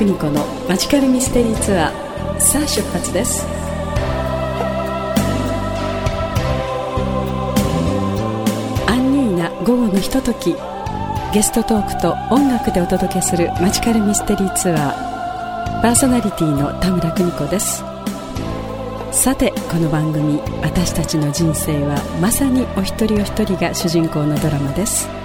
邦子のマジカルミステリーツアーさあ出発です。アンニュイな午後のひとときゲストトークと音楽でお届けするマジカルミステリーツアーパーソナリティの田村邦子です。さてこの番組「私たちの人生はまさにお一人お一人が主人公のドラマ」です。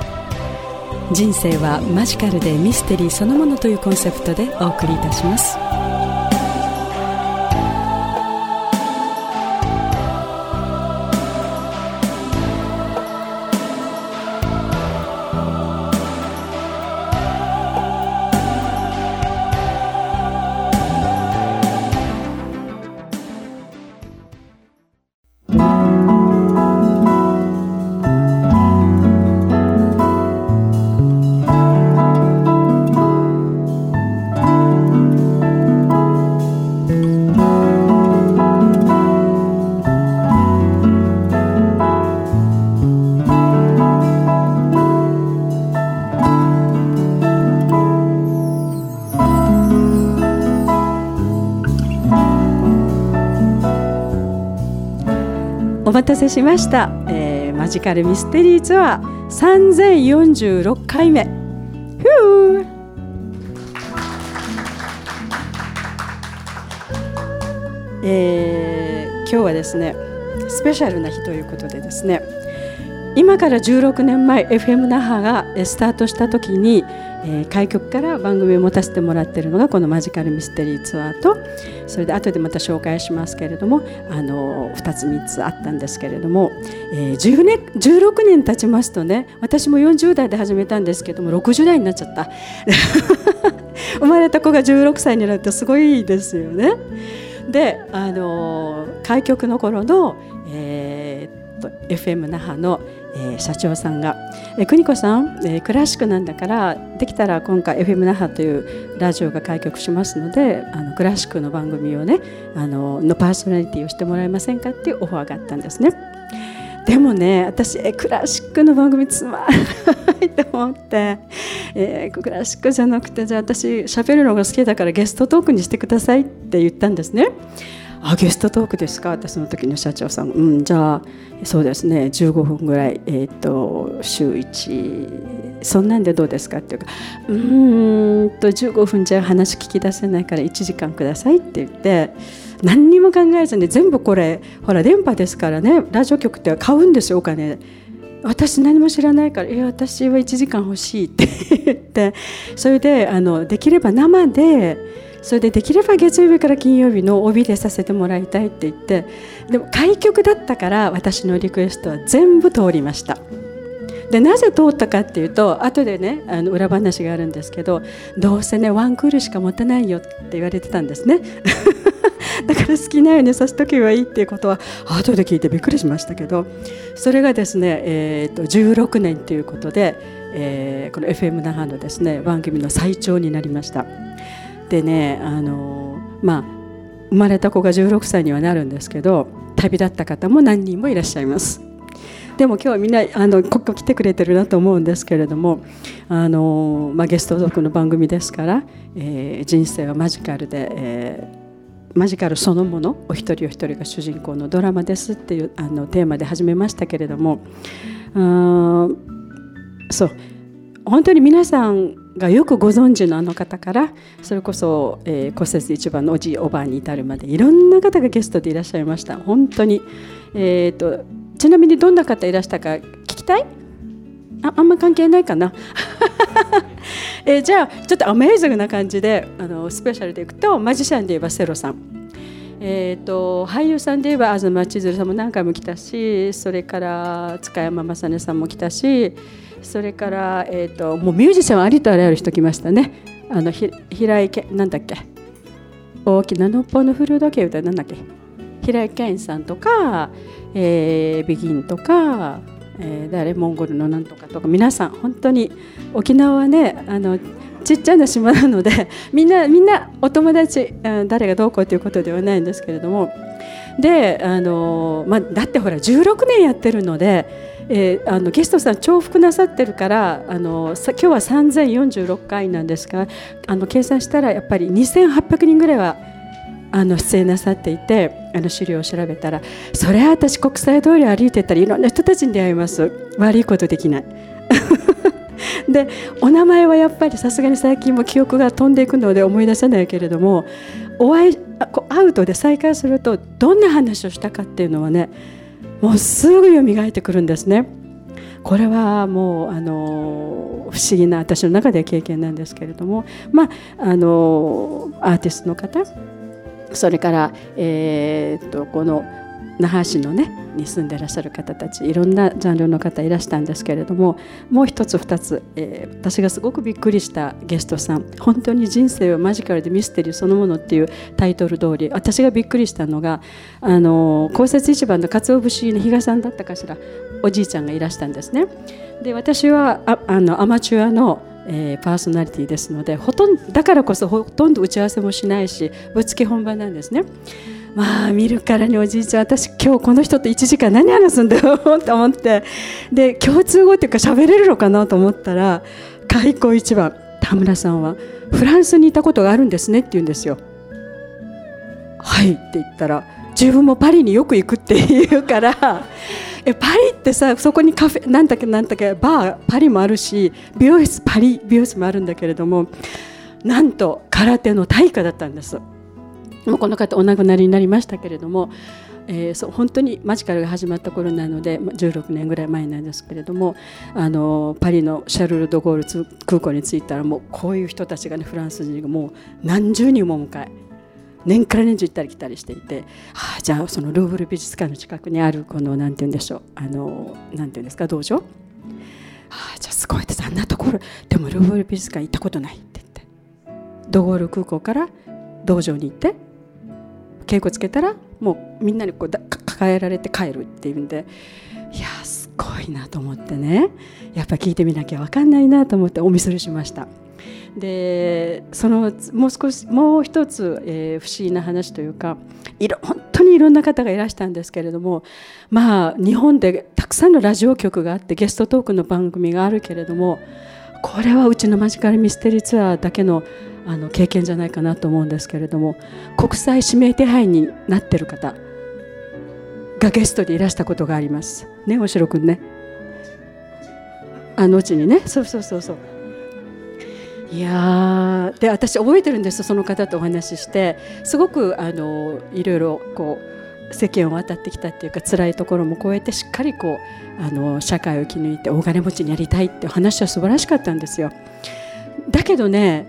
人生はマジカルでミステリーそのものというコンセプトでお送りいたします。たせしました、えー、マジカルミステリーツアー3046回目。ふう。えー、今日はですねスペシャルな日ということでですね今から16年前 FM 那覇がスタートした時に、えー、開局から番組を持たせてもらっているのがこのマジカルミステリーツアーとそれで後でまた紹介しますけれどもあの2つ3つあったんですけれども、えー、10年16年経ちますとね私も40代で始めたんですけども60代になっちゃった 生まれた子が16歳になるとすごいですよね。であの開局の頃の、えー、と FM 那覇のえー、社長さんが「え邦子さん、えー、クラシックなんだからできたら今回 FM 那覇というラジオが開局しますのであのクラシックの番組をねあののパーソナリティをしてもらえませんか?」っていうオファーがあったんですね。でもね私クラシックの番組つまらないと思って、えー、クラシックじゃなくてじゃあ私喋るのが好きだからゲストトークにしてくださいって言ったんですね。あゲストトークですか？ってその時の社長さん。うんじゃあそうですね。15分ぐらい、えーと、週1そんなんでどうですかっていうか。うんと15分じゃ話聞き出せないから1時間くださいって言って。何にも考えずに全部これほら電波ですからね。ラジオ局って買うんですよお金。私何も知らないから「え私は1時間欲しい」って言って。それであのできれば生でそれでできれば月曜日から金曜日の帯でさせてもらいたいって言ってでも開局だったから私のリクエストは全部通りましたでなぜ通ったかっていうと後でねあの裏話があるんですけどどうせねワンクールしか持たないよって言われてたんですね だから好きなようにさせとけばいいっていうことは後で聞いてびっくりしましたけどそれがですね、えーと、16年ということで、えー、この FM 那覇のですね番組の最長になりました。でねあのまあ生まれた子が16歳にはなるんですけど旅立った方も何人もいらっしゃいます。でも今日はみんなあのここ来てくれてるなと思うんですけれどもあの、まあ、ゲスト族の番組ですから、えー、人生はマジカルで、えー、マジカルそのものお一人お一人が主人公のドラマですっていうあのテーマで始めましたけれどもあそう本当に皆さんがよくご存知のあの方からそれこそ、えー、骨折一番のおじいおばあに至るまでいろんな方がゲストでいらっしゃいました。本当に、えーと、ちなみにどんな方いらしたか聞きたい？ああんま関係ないかな、えー、じゃあちょっとアメージングな感じであのスペシャルでいくとマジシャンで言えばセロさん。えーと、俳優さんで言えば東千鶴さんも何回も来たしそれから塚山雅音さんも来たしそれから、えーと、もうミュージシャンありとあらゆる人来ましたね。あのひ平井けなんだっけ？大きなのっぽの古時計歌なんだっけ？平井堅さんとか、えー、ビギンとか、えー、誰？モンゴルのなんとかとか。皆さん本当に沖縄はねあのちっちゃな島なので みんなみんなお友達誰がどうこうということではないんですけれども。であの、まあ、だってほら16年やってるので、えー、あのゲストさん重複なさってるからあのさ今日は3046回なんですがあの計算したらやっぱり2800人ぐらいはあの出演なさっていてあの資料を調べたらそれは私国際通り歩いてたらいろんな人たちに出会います悪いことできない。でお名前はやっぱりさすがに最近も記憶が飛んでいくので思い出せないけれどもお会い会うとで再会するとどんな話をしたかっていうのはねもうすぐ蘇ってくるんですね。これはもうあの不思議な私の中で経験なんですけれども、まあ、あのアーティストの方それから、えー、っとこの那覇市のねに住んでいらっしゃる方たちいろんなジャンルの方いらしたんですけれどももう一つ二つ、えー、私がすごくびっくりしたゲストさん「本当に人生はマジカルでミステリーそのもの」っていうタイトル通り私がびっくりしたのがあの公設市場の鰹節の比嘉さんだったかしらおじいちゃんがいらしたんですね。で私はああのアマチュアのえー、パーソナリティですのでほとんどだからこそほとんど打ち合わせもしないしぶっつけ本番なんですね。まあ見るからにおじいちゃん私今日この人と1時間何話すんだよと思ってで共通語っていうか喋れるのかなと思ったら開口一番田村さんはフランスにいたことがあるんですねって言うんですよ。はいって言ったら自分もパリによく行くって言うからえパリってさそこにカフェなんだっけなんだっけバーパリもあるし美容室パリ美容室もあるんだけれどもなんと空手の大家だったんです。もうこの方お亡くなりになりましたけれども、えー、そう本当にマジカルが始まった頃なので16年ぐらい前なんですけれどもあのパリのシャルル・ド・ゴール空港に着いたらもうこういう人たちがねフランス人がもう何十人も迎え。年から年中行ったり来たりしていて、はあ、じゃあそのルーブル美術館の近くにあるこのなんて言うんでしょうあのなんて言うんですか道場、はあ、じゃあすごいですあんなところ。でもルーブル美術館行ったことないって言って。ドゴール空港から道場に行って稽古つけたらもうみんなにこう抱えられて帰るっていうんで。いやすごいなと思ってね。やっぱ聞いてみなきゃ分かんないなと思ってお見それしました。でそのもう少しもう一つ、えー、不思議な話というかいろ本当にいろんな方がいらしたんですけれどもまあ日本でたくさんのラジオ局があってゲストトークの番組があるけれどもこれはうちのマジカルミステリーツアーだけのあの経験じゃないかなと思うんですけれども国際指名手配になってる方がゲストでいらしたことがあります。ねおしろくんね。あのうちにね。そうそうそうそう。いやで私覚えてるんですその方とお話しして。すごくあのいろいろこう世間を渡ってきたっていうか辛いところも超えてしっかりこうあの社会を生き抜いて大金持ちになりたいってい話は素晴らしかったんですよ。だけどね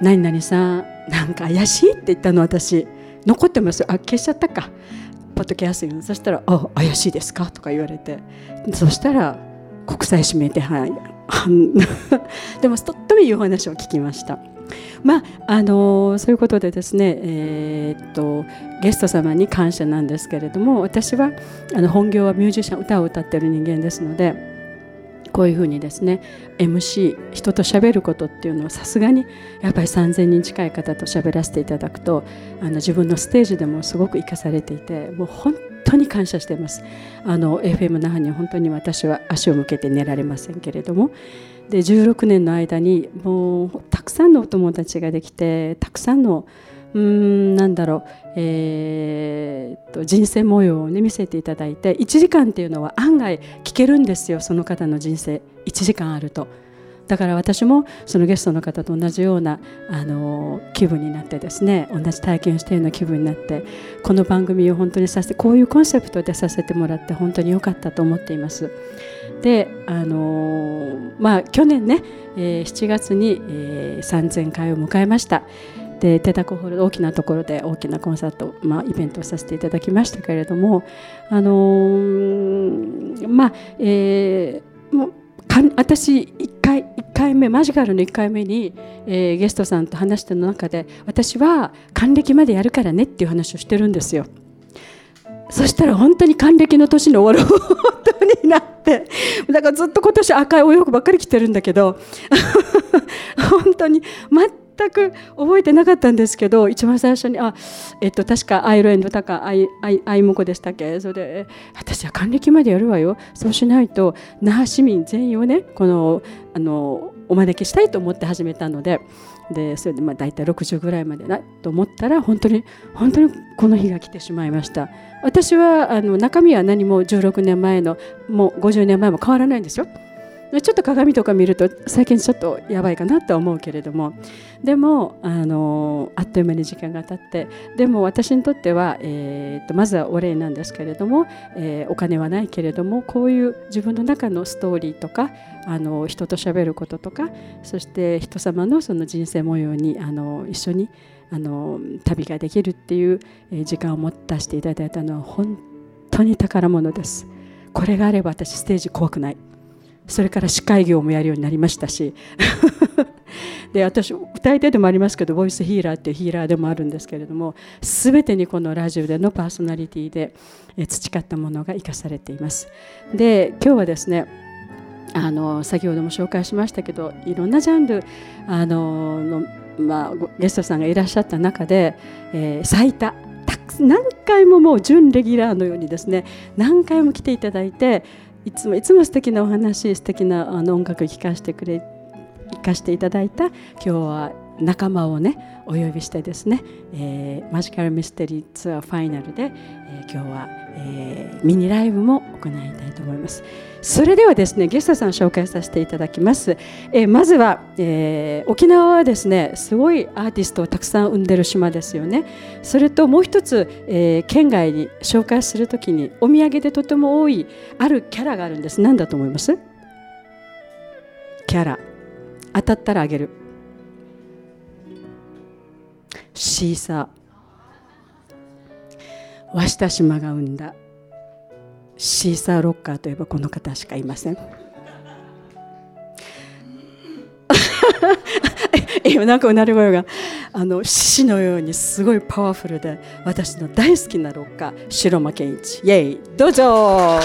何々さんなんか怪しいって言ったの私。残ってます。よあ消しちゃったか。ポッドキャストに。そしたら「あ怪しいですか?」とか言われて。そしたら国際指名手配 でもとってもいいお話を聞きました。まああのそういうことでですね、えー、っとゲスト様に感謝なんですけれども私はあの本業はミュージシャン歌を歌ってる人間ですのでこういうふうにですね MC 人と喋ることっていうのはさすがにやっぱり3,000人近い方と喋らせていただくとあの自分のステージでもすごく生かされていてもう本当に感謝しています。あの FM 那覇に本当に私は足を向けて寝られませんけれども。で16年の間にもうたくさんのお友達ができてたくさんのうんなんだろう、えー、と人生模様を、ね、見せていただいて1時間っていうのは案外聞けるんですよその方の人生1時間あると。だから私もそのゲストの方と同じようなあの気分になってですね同じ体験をしたような気分になってこの番組を本当にさせてこういうコンセプトでさせてもらって本当に良かったと思っています。であのまあ去年ね、えー、7月に、えー、3000回を迎えました。でテタコホール大きなところで大きなコンサート、まあ、イベントをさせていただきましたけれどもあのー、まあえー、もうか私1回1回目マジカルの1回目に、えー、ゲストさんと話したの中で私は還暦までやるからねっていう話をしてるんですよ。そしたら本当に還暦の年の終わる本当になってだからずっと今年赤いお洋服ばっかり着てるんだけど本当に待って全く覚えてなかったんですけど一番最初にあ、えっと、確かアイルエンドタカアイアイアイムコでしたっけ？それで私は還暦までやるわよ。そうしないと那覇市民全員をねこのあのお招きしたいと思って始めたのででそれでまあ大体60ぐらいまでなと思ったら本当に本当にこの日が来てしまいました。私はあの中身は何も16年前のもう50年前も変わらないんですよ。ちょっと鏡とか見ると最近ちょっとやばいかなと思うけれどもでもあのあっという間に時間が経ってでも私にとっては、えー、とまずはお礼なんですけれども、えー、お金はないけれどもこういう自分の中のストーリーとかあの人と喋ることとかそして人様のその人生模様にあの一緒にあの旅ができるっていう時間を持たせていただいたのは本当に宝物です。これがあれば私ステージ怖くない。それから司会業もやるようになりましたし。で私歌い手でもありますけどボイスヒーラーっていうヒーラーでもあるんですけれども全てにこのラジオでのパーソナリティで培ったものが生かされています。で今日はですねあの先ほども紹介しましたけどいろんなジャンルあのの、まあ、ゲストさんがいらっしゃった中で、えー、最多何回ももう準レギュラーのようにですね何回も来ていただいていつもいつも素敵なお話素敵なあの音楽聴かせてくれ聞かせていただいた今日は仲間をねお呼びしてですね、えー、マジカルミステリーツアーファイナルで、えー、今日は、えー、ミニライブも行いたいと思います。それではですねゲストさん紹介させていただきます、えー、まずは、えー、沖縄はですねすごいアーティストをたくさん生んでる島ですよね。それともう一つ、えー、県外に紹介するときにお土産でとても多いあるキャラがあるんです。何だと思います？キャラ。当たったらあげる。シーサー。鷲田島が生んだ。シーサーロッカーといえばこの方しかいません。今なんかうなり声があの獅子のようにすごいパワフルで私の大好きなロッカー白間健一。イエイどうぞ。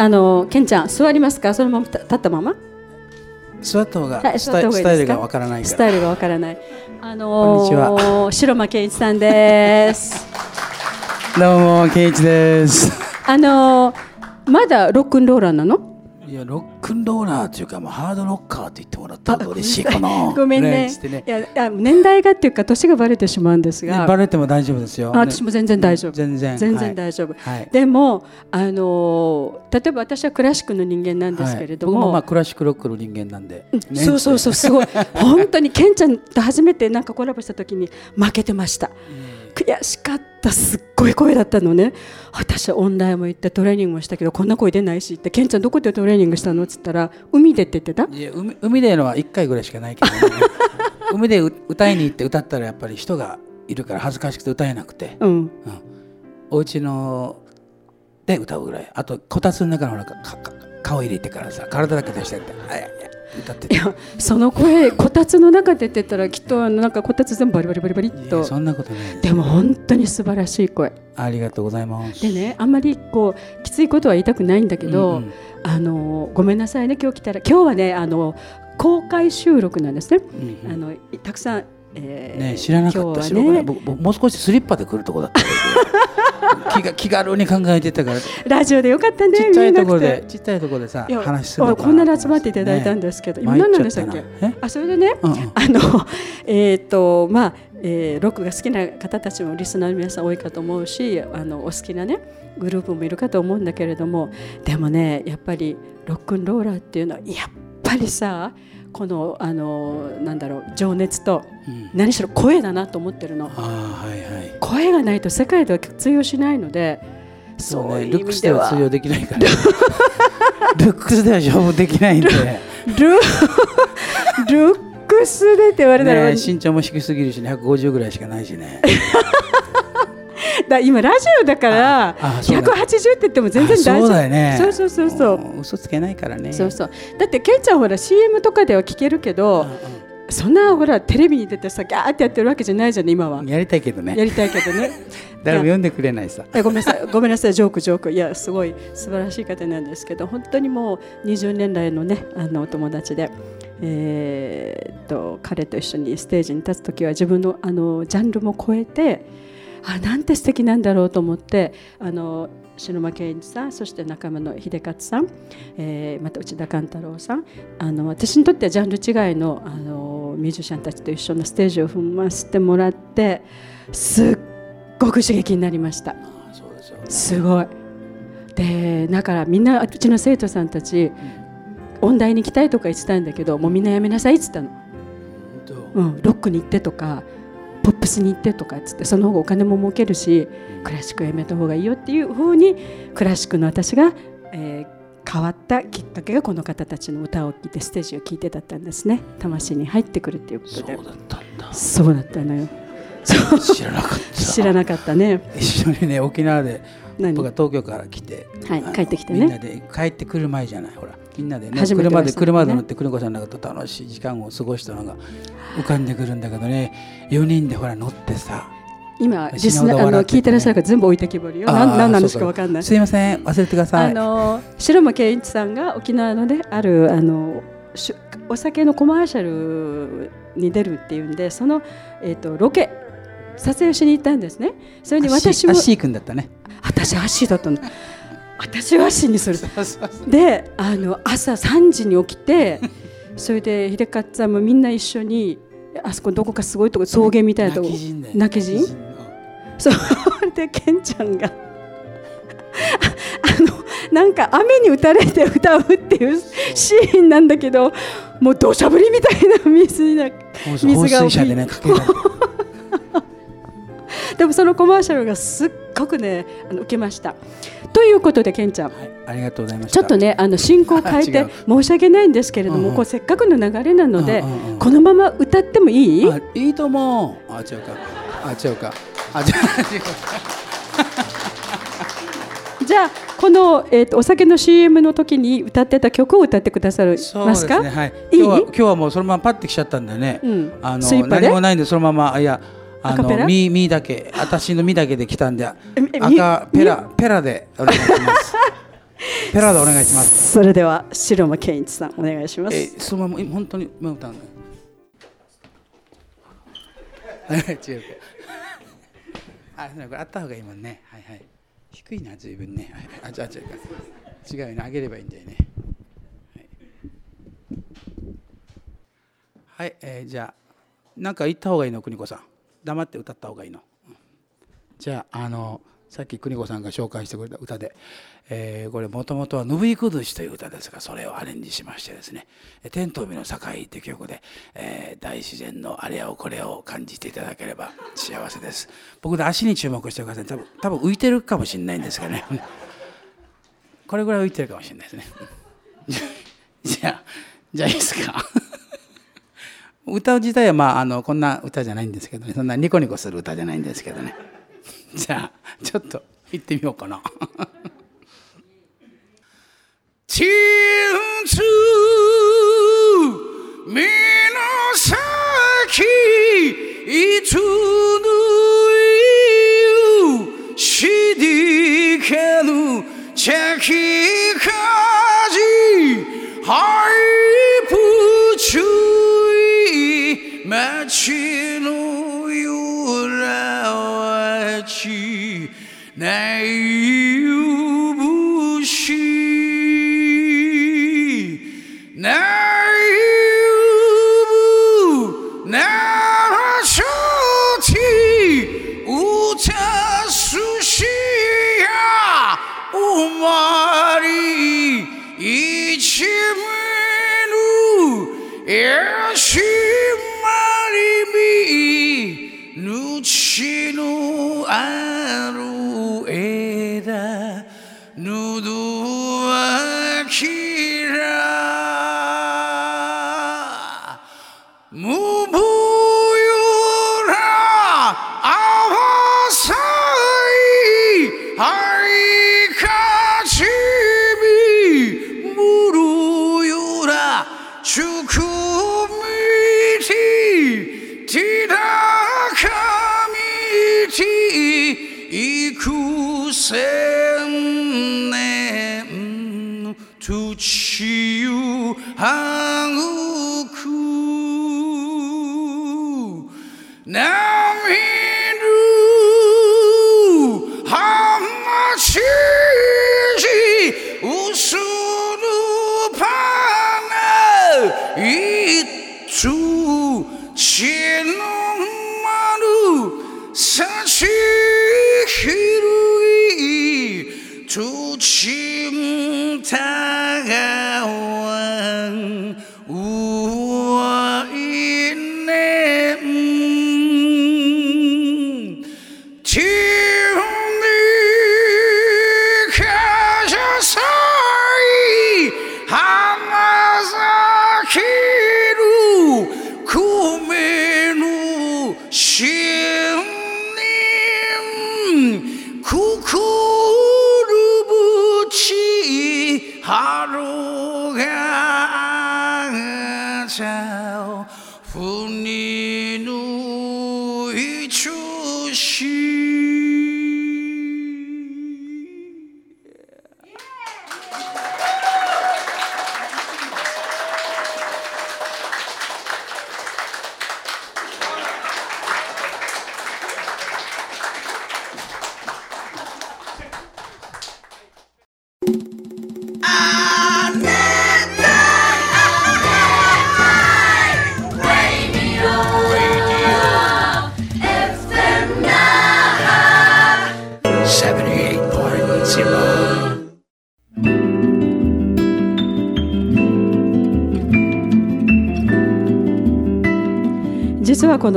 あのケンちゃん座りますか？そのまま立ったまま？座った方がスタイルがわからないスタイルがわからない。あのー、白間健一さんです。どうも健一です。あのー、まだロックンローラーなの？いやロックンローラーというかもうハードロッカーって言ってもらったら嬉しいかな。ごめんね、ね、いや年代がっていうか年がバレてしまうんですが、ね、バレても大丈夫ですよ、ね、私も全然大丈夫。全然。全然大丈夫、はい、でもあの例えば私はクラシックの人間なんですけれども、はい、僕もまあクラシックロックの人間なんで、そうそうそうすごい。本当にケンちゃんと初めてなんかコラボした時に負けてました、うん悔しかったすっごい声だったのね。私はオンラインも行ってトレーニングもしたけどこんな声出ないしってケンちゃんどこでトレーニングしたの？っつったら海でって言ってた？いや海海でのは1回ぐらいしかないけど、ね、海で歌いに行って歌ったらやっぱり人がいるから恥ずかしくて歌えなくて、うん、うん、お家ので歌うぐらい。あとこたつの中のほら顔入れてからさ体だけ出してって「はい歌っていやその声こたつの中でってたらきっとなんかこたつ全部バリバリバリバリっと。そんなことないでも本当に素晴らしい声。ありがとうございます。でねあんまりこうきついことは言いたくないんだけど、うんうん、あのごめんなさいね今日来たら。今日はねあの公開収録なんですね、うんうん、あのたくさんえー、ね知らなかったし、ね、もう少しスリッパで来るとこだった 気が気軽に考えてたから。ラジオでよかったねちっちゃいところでちっちゃいところでさ話するこんなに集まっていただいたんですけど、ね、今何なんでしたっけ？あそれでね、うんうん、あの えっ、ー、とまあえー、ロックが好きな方たちもリスナーの皆さん多いかと思うしあのお好きなねグループもいるかと思うんだけれどもでもねやっぱりロックンローラーっていうのはやっぱりさこのあのなんだろう情熱と、何しろ声だなと思ってるの、はいはい、声がないと世界では通用しないのでそうねルックスでは通用できないから。ルックスでは勝負できないんで。ルルックスでって言われたら、ね、身長も低すぎるし、ね、150ぐらいしかないしねだ今ラジオだから180って言っても全然大丈夫。そうだよね。そうそうそうそう。嘘つけないからね。そうそう。だってケンちゃんほら CM とかでは聞けるけど、そんなほらテレビに出てさギャーってやってるわけじゃないじゃん今は。やりたいけどね。やりたいけどね。誰も読んでくれないさ。ごめんなさい。ごめんなさい。ジョークジョーク。いやすごい素晴らしい方なんですけど本当にもう20年来のねあのお友達で、えー、っと彼と一緒にステージに立つ時は自分のあのジャンルも超えてあなんて素敵なんだろうと思ってあの篠間健一さんそして仲間の秀勝さん、えー、また内田勘太郎さんあの私にとってはジャンル違いのあのミュージシャンたちと一緒のステージを踏ませてもらってすっごく刺激になりました。すごい。でだからみんなうちの生徒さんたち、音大に行きたいとか言ってたんだけどもうみんなやめなさいっつったの、うん、ロックに行ってとかポップスに行ってとかっつってその方がお金も儲けるしクラシックやめた方がいいよっていうふうにクラシックの私が、えー、変わったきっかけがこの方たちの歌を聴いてステージを聴いてだったんですね。魂に入ってくるっていうことで。そうだったんだ。そうだったのよ。知らなかった。知らなかったね。一緒にね沖縄で僕が東京から来て、はい、帰ってきてね。みんなで帰ってくる前じゃないほらみんなでね車で車で乗って邦子さんなんかと楽しい時間を過ごしたのが浮かんでくるんだけどね。4人でほら乗ってさ今リスナーあの聞いてらっしゃるから全部置いてきぼりよ何なんですかわかんない。すいません。忘れてください。あの白間健一さんが沖縄のねあるあのお酒のコマーシャルに出るっていうんでその、えーと、ロケ撮影しに行ったんですね。それに私もアッシー君だったね。私アッシーだったの私はアッシーにするであの朝3時に起きて それで秀勝さんもみんな一緒にあそこどこかすごいとこ草原みたいなとこ泣き人それでケンちゃんがあのなんか雨に打たれて歌うっていうシーンなんだけどもう土砂降りみたいな水にな水がでね でもそのコマーシャルがすっごくねあの受けました。ということで、けんちゃん、はい、ありがとうございますちょっとね、あの進行を変えて 申し訳ないんですけれども、こうせっかくの流れなので、このまま歌ってもいい？いいと思う。あ、違うか。あ、違うか。あ、違うか。じゃあこの、えーと、お酒の CM の時に歌ってた曲を歌ってくださるますか、ね。はい、今日は今日はもうそのままパッてきちゃったんでね、うん、あの何もないんでそのままいやあのみみだけ私のみだけで来たんで赤ペラペラでお願いします。ペラでお願いします。それでは白間健一さんお願いします。えそのまま本当にもう歌うの違うあこれあった方がいいもんねはいはい低いな随分ねあじゃあ違う違うねあげればいいんだよねはい、はい、えー、じゃあなんか。言った方がいいの邦子さん黙って歌った方がいいの。じゃああのさっき邦子さんが紹介してくれた歌で、えー、これもともとは「信井崩し」という歌ですがそれをアレンジしましてですね「天と海の境」って曲で、えー、大自然のあれをこれを感じていただければ 幸せです。僕で足に注目してください多分多分浮いてるかもしれないんですがね。これぐらい浮いてるかもしれないですね。じゃあじゃあいいですか？歌自体はまああのこんな歌じゃないんですけどねそんなニコニコする歌じゃないんですけどね じゃあちょっと行ってみようかな。青春目の先いつの夕しりけぬ茶きちないぶしないぶならしょちうたすしやおまり一目ぬやし血のある 키라 무부유라 아화사이 아이카치미 무루유라 주쿠미티 디다카미티 이쿠세 よらあわさいはいかちびむるよらちくみて実は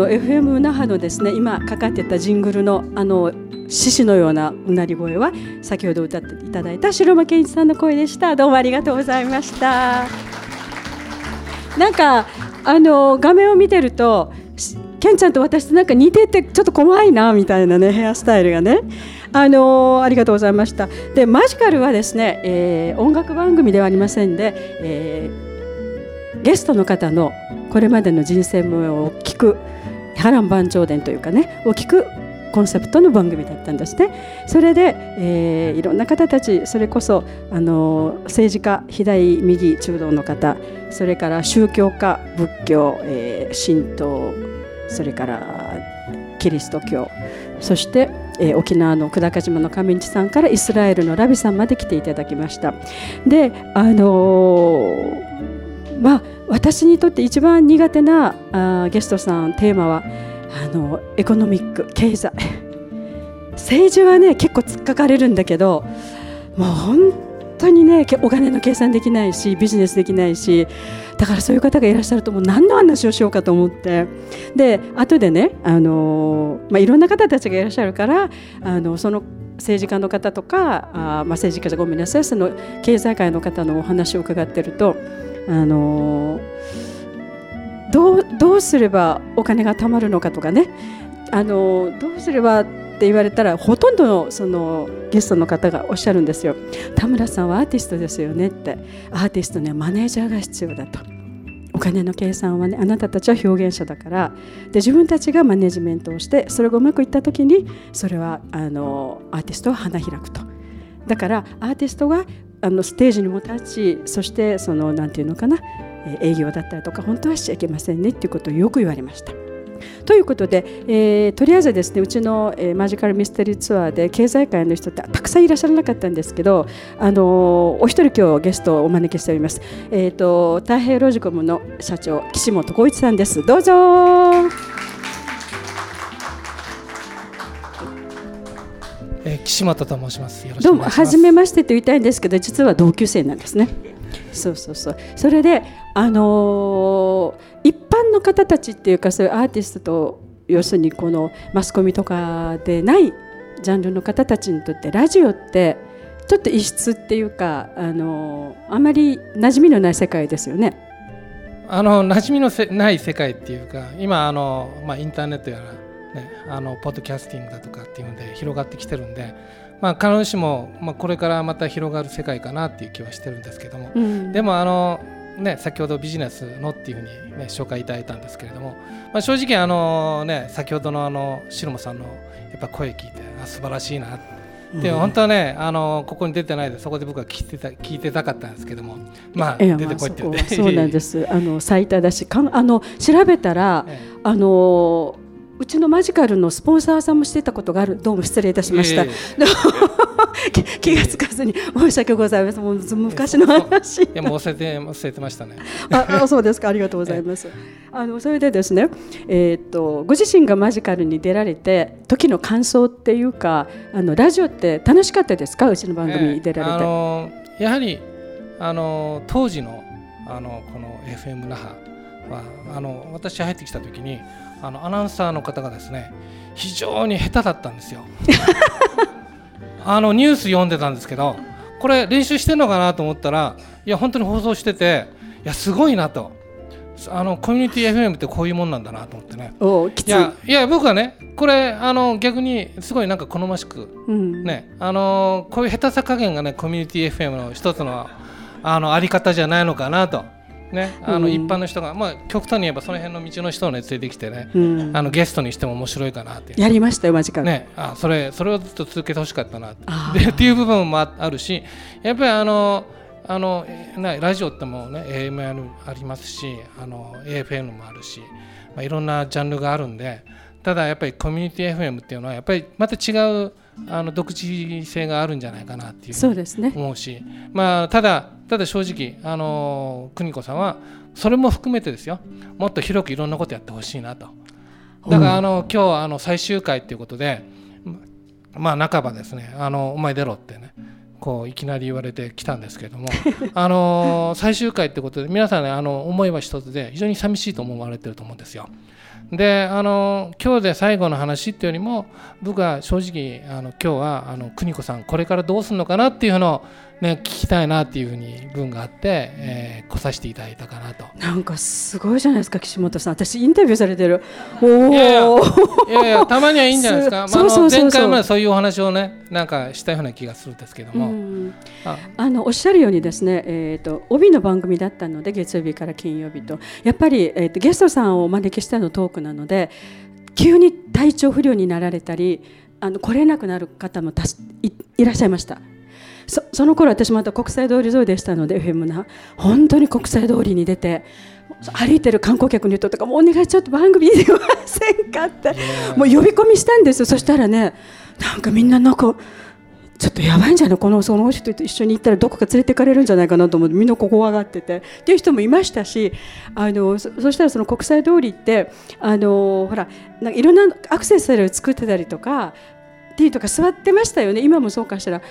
の FM 那覇のですね今かかってたジングルのあの獅子のようなうなり声は先ほど歌っていただいた白間健一さんの声でした。どうもありがとうございました。なんかあの画面を見てるとケンちゃんと私となんか似ててちょっと怖いなみたいなねヘアスタイルがね。あのありがとうございました。でマジカルはですね、えー、音楽番組ではありませんで、えー、ゲストの方のこれまでの人生模様を聞く波乱万丈伝というかねを聞くコンセプトの番組だったんですね。それで、えー、いろんな方たちそれこそあの政治家左右中道の方それから宗教家仏教、えー、神道それからキリスト教そして、えー、沖縄の久高島の上地さんからイスラエルのラビさんまで来ていただきました。であのー、まあ私にとって一番苦手なあゲストさんテーマはあのエコノミック経済。政治はね結構突っかかれるんだけどもう本当にねお金の計算できないしビジネスできないしだからそういう方がいらっしゃるともう何の話をしようかと思って。で後でねあの、まあ、いろんな方たちがいらっしゃるからあのその政治家の方とかあ、まあ、政治家じゃごめんなさいその経済界の方のお話を伺ってるとあのどうどうすればお金が貯まるのかとかね。あのどうすればって言われたらほとんどのそのゲストの方がおっしゃるんですよ。田村さんはアーティストですよねって。アーティストにはマネージャーが必要だと。お金の計算はねあなたたちは表現者だから。で自分たちがマネジメントをしてそれがうまくいった時にそれはあのアーティストは花開くと。だからアーティストがあのステージにも立ちそしてその何て言うのかな営業だったりとか本当はしちゃいけませんねっていうことをよく言われました。ということで、えー、とりあえずですねうちの、えー、マジカルミステリーツアーで経済界の人ってたくさんいらっしゃらなかったんですけど、あのー、お一人今日ゲストをお招きしております、えーと、太平ロジコムの社長岸本浩一さんです。どうぞえー、岸本と申します。どうも初めましてと言いたいんですけど、実は同級生なんですね。そうそうそう。それであのー、一般の方たちっていうかそういうアーティストと要するにこのマスコミとかでないジャンルの方たちにとってラジオってちょっと異質っていうかあのー、あまり馴染みのない世界ですよね。あの馴染みのせない世界っていうか今あの、まあ、インターネットやらね、あのポッドキャスティングだとかっていうので広がってきてるんで、まあ、必ずしも、まあ、これからまた広がる世界かなっていう気はしてるんですけども、うん、でもあの、ね、先ほどビジネスのっていうふうに、ね、紹介いただいたんですけれども、まあ、正直あの、ね、先ほどのあの白間さんのやっぱ声聞いてあ素晴らしいな。で本当はねあのここに出てないでそこで僕は聞いてた聞いてたかったんですけども。まあ出てこいって言って、そうなんです。あの最多だしかあの調べたら、ええ、あのうちのマジカルのスポンサーさんもしてたことがある。どうも失礼いたしました、えー、気がつかずに申し訳ございませんもう昔の話。いやもう忘れて忘れてましたね。あそうですか。ありがとうございます、あのそれでですねえー、っとご自身がマジカルに出られて時の感想っていうかあのラジオって楽しかったですか？うちの番組に出られて、えー、あのやはりあの当時のあのこの FM 那覇はあの私入ってきた時にあのアナウンサーの方がですね非常に下手だったんですよ。あのニュース読んでたんですけどこれ練習してんのかなと思ったらいや本当に放送してていやすごいなと。あのコミュニティ FM ってこういうもんなんだなと思ってね。い。やいや僕はねこれあの逆にすごいなんか好ましく、うん、ねあのこういう下手さ加減がねコミュニティ FM の一つのあのあり方じゃないのかなとね、あの一般の人が、まあ、極端に言えばその辺の道の人を、ね、連れてきてね、うん、あのゲストにしても面白いかなってやりましたよ間近ねあそれそれをずっと続けてほしかったなって。っていう部分もあるしやっぱりあのあのラジオってもね AM ありますしあの AFN もあるし、まあ、いろんなジャンルがあるんでただやっぱりコミュニティ FM っていうのはやっぱりまた違うあの独自性があるんじゃないかなっていうそうですね。思うし、まあ、ただただ正直あの邦子さんはそれも含めてですよ。もっと広くいろんなことやってほしいなと。だからあの今日あの最終回っていうことでまあ半ばですねあのお前出ろってねこういきなり言われてきたんですけれども。あの最終回ってことで皆さんねあの思いは一つで非常に寂しいと思われてると思うんですよ。であの今日で最後の話っていうよりも僕は正直あの今日はあの邦子さんこれからどうするのかなっていうのをね、聞きたいなっていうふうに文があって、えー、来させていただいたかなと。なんかすごいじゃないですか岸本さん。私インタビューされてる。おおいやいやたまにはいいんじゃないですか。そうそうそう前回までそういうお話をねなんかしたような気がするんですけども。ああ。のおっしゃるようにですね、えーと、帯の番組だったので月曜日から金曜日と。やっぱり、えーと、ゲストさんをお招きしてのトークなので急に体調不良になられたりあの来れなくなる方もたいいらっしゃいました。そその頃私また国際通り沿いでしたので FM な。本当に国際通りに出て歩いてる観光客の人とかもお願いちょっと番組に出ませんかってもう呼び込みしたんですよ。そしたらねなんかみんななんかちょっとやばいんじゃない？このその人と一緒に行ったらどこか連れてかれるんじゃないかなと思ってみんなここ怖がってて。っていう人もいましたしあのそしたらその国際通りってあのほらなんかいろんなアクセサリーを作ってたりとかティーとか座ってましたよね。今もそうかしら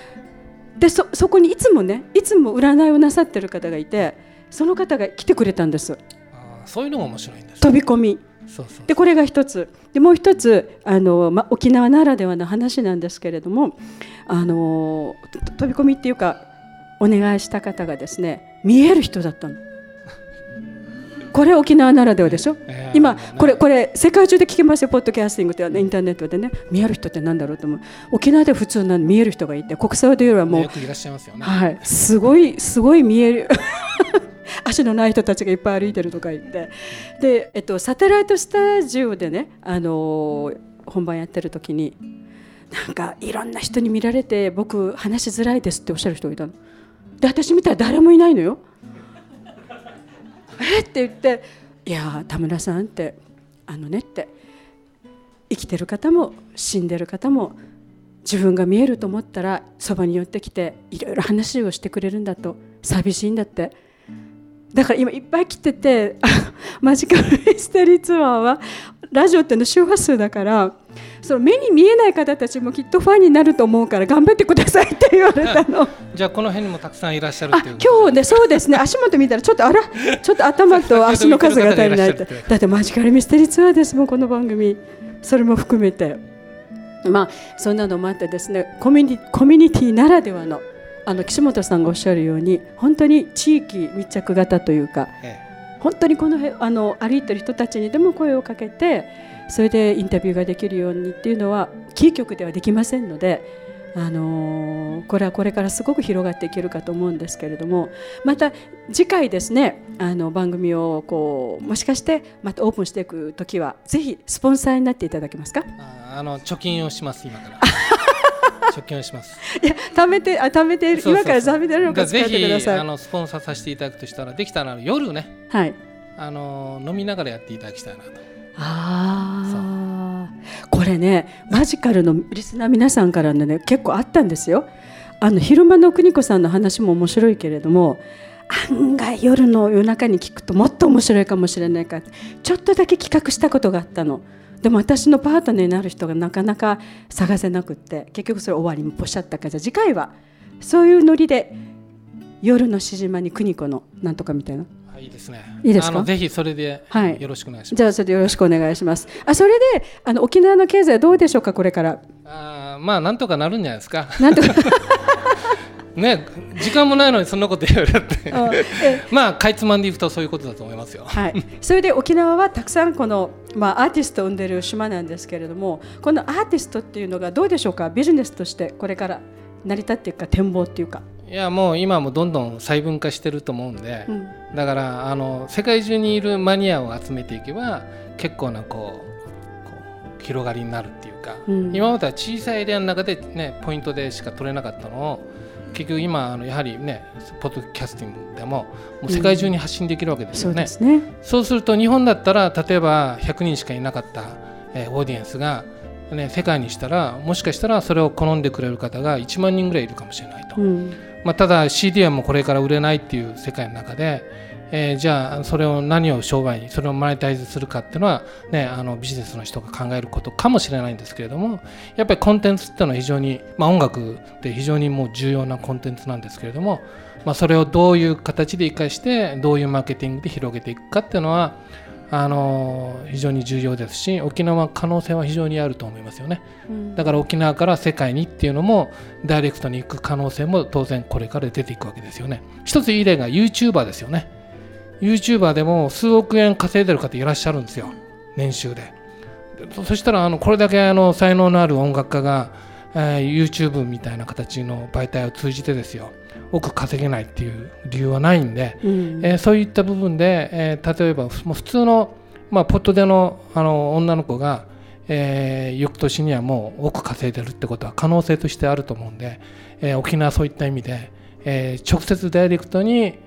でそそこにいつもねいつも占いをなさってる方がいてその方が来てくれたんです。あそういうのが面白いんです、ね、飛び込み。そうそうでこれが一つ。でもう一つあの、ま、沖縄ならではの話なんですけれどもあの飛び込みっていうかお願いした方がですね見える人だったの。これ沖縄ならではでしょ、えー、今これこれ世界中で聞けますよポッドキャスティングってインターネットでね。見える人ってなんだろうと思う。沖縄で普通な見える人がいて国際でよりはもう、はい、すごいすごい見える。足のない人たちがいっぱい歩いてるとか言って。で、えっと、サテライトスタジオでね、あのー、本番やってる時になんかいろんな人に見られて僕話しづらいですっておっしゃる人がいたの。で私見たら誰もいないのよ。え？って言って「いや田村さん」ってあのねって生きてる方も死んでる方も自分が見えると思ったらそばに寄ってきていろいろ話をしてくれるんだと寂しいんだって。だから今いっぱい来ててマジカルミステリーツアーはラジオっての周波数だからその目に見えない方たちもきっとファンになると思うから頑張ってくださいって言われたの。じゃあこの辺にもたくさんいらっしゃるっていう今日ねそうですね。足元見たらちょっとあらちょっと頭と足の数が足りないってだってマジカルミステリーツアーですもんこの番組。それも含めて。まあそんなのもあってですねコミュニコミュニティならではのあの岸本さんがおっしゃるように本当に地域密着型というか、ええ、本当にこのあの歩いてる人たちにでも声をかけてそれでインタビューができるようにっていうのはキー局ではできませんので。あのー、これはこれからすごく広がっていけるかと思うんですけれどもまた次回ですねあの番組をこうもしかしてまたオープンしていく時はぜひスポンサーになっていただけますか？あの貯金をします今から 貯金をします。いや貯めてあ貯めて今から貯めてるのか使ってください。あのスポンサーさせていただくとしたらできたら夜ね。はい。あの飲みながらやっていただきたいなと。ああ。これねマジカルのリスナー皆さんからのね結構あったんですよ。あの昼間の邦子さんの話も面白いけれども案外夜の夜中に聞くともっと面白いかもしれないからちょっとだけ企画したことがあったの。でも私のパートナーになる人がなかなか探せなくって結局それ終わりもポシャったから次回はそういうノリで夜のしじまに邦子のなんとかみたいないいですね。いいですか？ぜひそれでよろしくお願いします。はい、じゃあそれでよろしくお願いします。あそれであの沖縄の経済はどうでしょうかこれから。あまあなんとかなるんじゃないですか。なんとかね、時間もないのにそんなこと言われて。まあかいつまんでいくとそういうことだと思いますよ。はい、それで沖縄はたくさんこの、まあ、アーティストを生んでる島なんですけれどもこのアーティストっていうのがどうでしょうか？ビジネスとしてこれから成り立っていくか展望っていうか。いやもう今もどんどん細分化してると思うんで、うん、だからあの世界中にいるマニアを集めていけば結構なこう広がりになるっていうか、うん、今までは小さいエリアの中で、ね、ポイントでしか取れなかったのを結局今あのやはりねポッドキャスティングでももう世界中に発信できるわけですよね。うん、そうねそうすると日本だったら例えば100人しかいなかった、えー、オーディエンスが、ね、世界にしたらもしかしたらそれを好んでくれる方が1万人ぐらいいるかもしれないと。うん、まあ、ただ CD はもうこれから売れないっていう世界の中でえー、じゃあそれを何を商売にそれをマネタイズするかっていうのは、ね、あのビジネスの人が考えることかもしれないんですけれどもやっぱりコンテンツっていうのは非常に、まあ、音楽って非常にもう重要なコンテンツなんですけれども、まあ、それをどういう形で生かしてどういうマーケティングで広げていくかっていうのはあの非常に重要ですし沖縄可能性は非常にあると思いますよね、うん、だから沖縄から世界にっていうのもダイレクトに行く可能性も当然これから出ていくわけですよね。一ついい例が YouTuber ですよね YouTuber でも数億円稼いでる方いらっしゃるんですよ。年収で。そしたらあのこれだけあの才能のある音楽家が、えー、YouTube みたいな形の媒体を通じてですよ。多く稼げないっていう理由はないんで、うん、えー、そういった部分で、えー、例えばもう普通の、まあ、ポットでのあの女の子が、えー、翌年にはもう多く稼いでるってことは可能性としてあると思うんで、えー、沖縄はそういった意味で、えー、直接ダイレクトに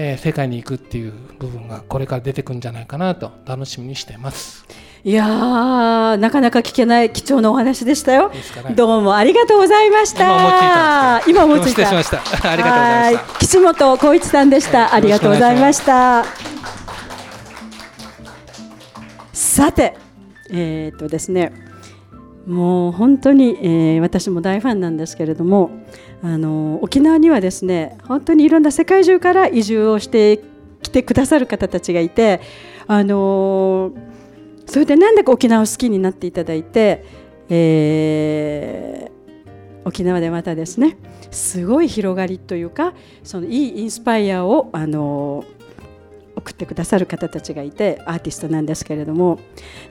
えー、世界に行くっていう部分がこれから出てくるんじゃないかなと楽しみにしています。いやなかなか聞けない貴重なお話でしたよ。ね、どうもありがとうございました。今思いついた。今思いついた。ありがとうございました。岸本光一さんでした。ありがとうございました。さて、えー、っとですね、もう本当に、えー、私も大ファンなんですけれども。あの沖縄にはですね本当にいろんな世界中から移住をしてきてくださる方たちがいてあのそれでなんだか沖縄を好きになっていただいて、えー、沖縄でまたですねすごい広がりというかそのいいインスパイアをあの送ってくださる方たちがいてアーティストなんですけれども。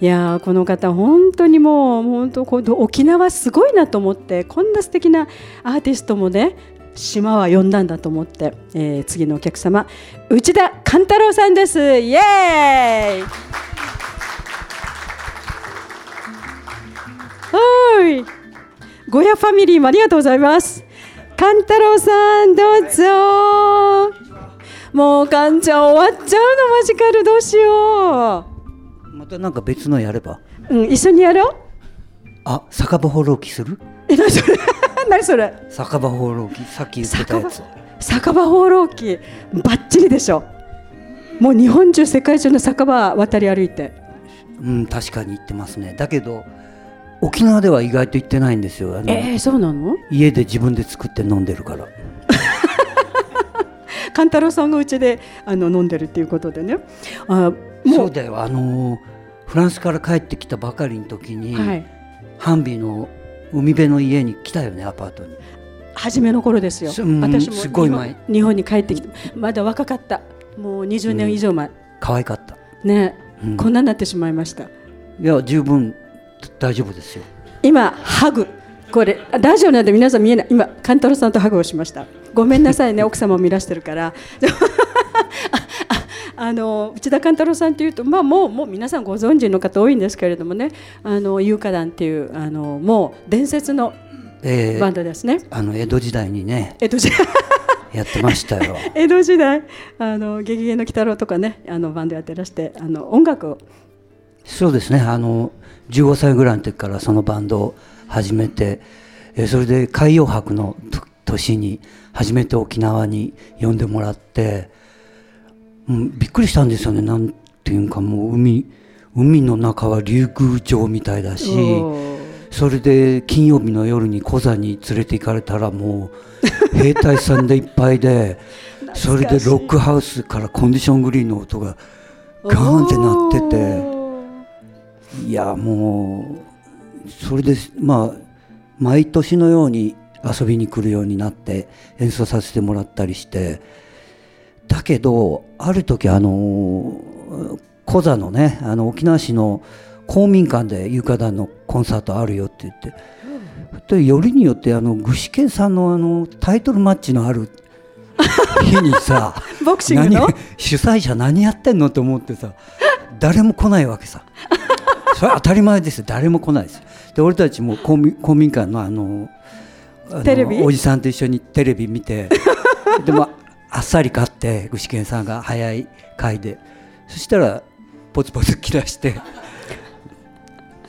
いやこの方本当にもう本当沖縄すごいなと思ってこんな素敵なアーティストもね島は呼んだんだと思って、えー、次のお客様内田勘太郎さんです。イエーイ。はい。ゴヤファミリーもありがとうございます。勘太郎さんどうぞ。もうかんちゃん終わっちゃうのマジカル。どうしよう。またなんか別のやれば？うん一緒にやろう。あ酒場放浪記する？え何それ？何それ？酒場放浪記さっき言ってたやつ。酒場放浪記。バッチリでしょ。もう日本中世界中の酒場渡り歩いて。うん確かに行ってますね。だけど沖縄では意外と行ってないんですよ。えー、そうなの？家で自分で作って飲んでるから勘太郎さんがうちであの飲んでるっていうことでね。あそうだよ。あのフランスから帰ってきたばかりの時に、はい、ハンビの海辺の家に来たよねアパートに。初めの頃ですよ、うん、私もすごい前。日本に帰ってきてまだ若かった。もう20年以上前、うん、可愛かった。ね、うん、こんなになってしまいました。いや十分大丈夫ですよ。今ハグこれラジオなんで皆さん見えない今勘太郎さんとハグをしました。ごめんなさいね 奥様を見らしてるから。あの内田勘太郎さんというと、まあ、もうもう皆さんご存知の方多いんですけれどもね。あの有価団っていうあのもう伝説のバンドですね、あの江戸時代にね江戸時代。やってましたよ。江戸時代。あのゲゲゲの鬼太郎とかねあのバンドやってらしてあの音楽を。そうですね。あの15歳ぐらいの時からそのバンドを始めてえそれで海洋博の年に初めて沖縄に呼んでもらって、うん、びっくりしたんですよね。なんていうかもう海海の中は竜宮城みたいだしそれで金曜日の夜にコザに連れて行かれたらもう兵隊さんでいっぱいで それでロックハウスからコンディショングリーンの音がガーンって鳴ってていやもうそれでまあ毎年のように遊びに来るようになって演奏させてもらったりしてだけどある時あのコザのねあの沖縄市の公民館で有価団のコンサートあるよって言って、でよりによってあの具志堅さんのあのタイトルマッチのある日にさ ボクシングの？主催者何やってんのって思ってさ誰も来ないわけさそれは当たり前ですよ。誰も来ないですで俺たちも公民公民館のあのテレビ？おじさんと一緒にテレビ見て でもあっさり勝って具志堅さんが早い回で。そしたらポツポツ来だして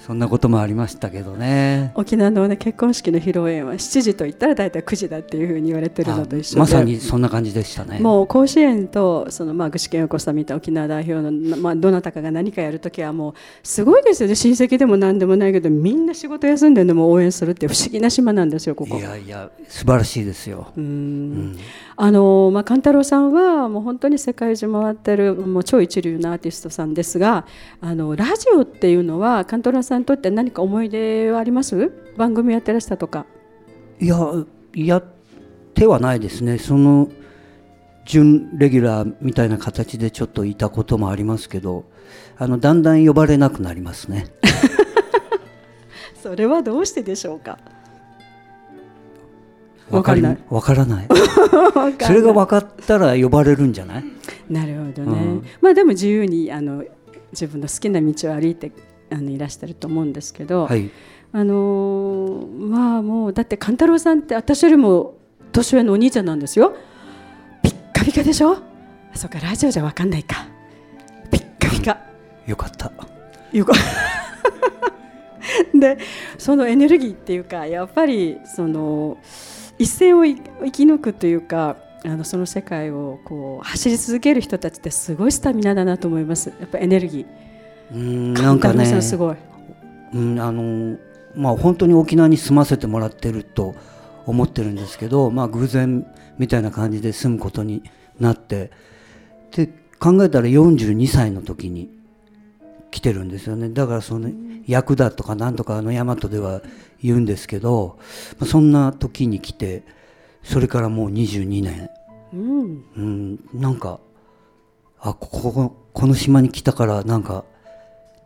そんなこともありましたけどね。沖縄の、ね、結婚式の披露宴は7時と言ったら大体9時だっていうふうに言われてるのと一緒で。まさにそんな感じでしたね。もう甲子園とその、まあ、具志堅横子さんみた沖縄代表の、まあ、どなたかが何かやるときはもうすごいですよね。親戚でも何でもないけどみんな仕事休んでるのも応援するって不思議な島なんですよここ。いやいや素晴らしいですよ。うん、あのまあ、勘太郎さんはもう本当に世界中回ってるもう超一流なアーティストさんですがあのラジオっていうのは勘太郎さんにとって何か思い出はあります？番組やってらしたとか。いややってはないですね。その準レギュラーみたいな形でちょっといたこともありますけどあのだんだん呼ばれなくなりますね。それはどうしてでしょうか？わかりない。わからない。それが分かったら呼ばれるんじゃない？なるほどね、うん、まあでも自由にあの自分の好きな道を歩いてあのいらしてると思うんですけど、はい、あのまあもうだって勘太郎さんって私よりも年上のお兄ちゃんなんですよ。ピッカピカでしょ？そうかラジオじゃ分かんないか。ピッカピカ。よかった。よかでそのエネルギーっていうかやっぱりその一線を生き抜くというかあのその世界をこう走り続ける人たちってすごいスタミナだなと思います。やっぱエネルギー。うんなんかねすごい、うん、あのまあ本当に沖縄に住ませてもらってると思ってるんですけど、まあ、偶然みたいな感じで住むことになってで考えたら42歳の時に来てるんですよね。だからその役だとかなんとかあの大和では言うんですけど、まあ、そんな時に来てそれからもう22年、うん、うん、なんかあこここの島に来たからなんか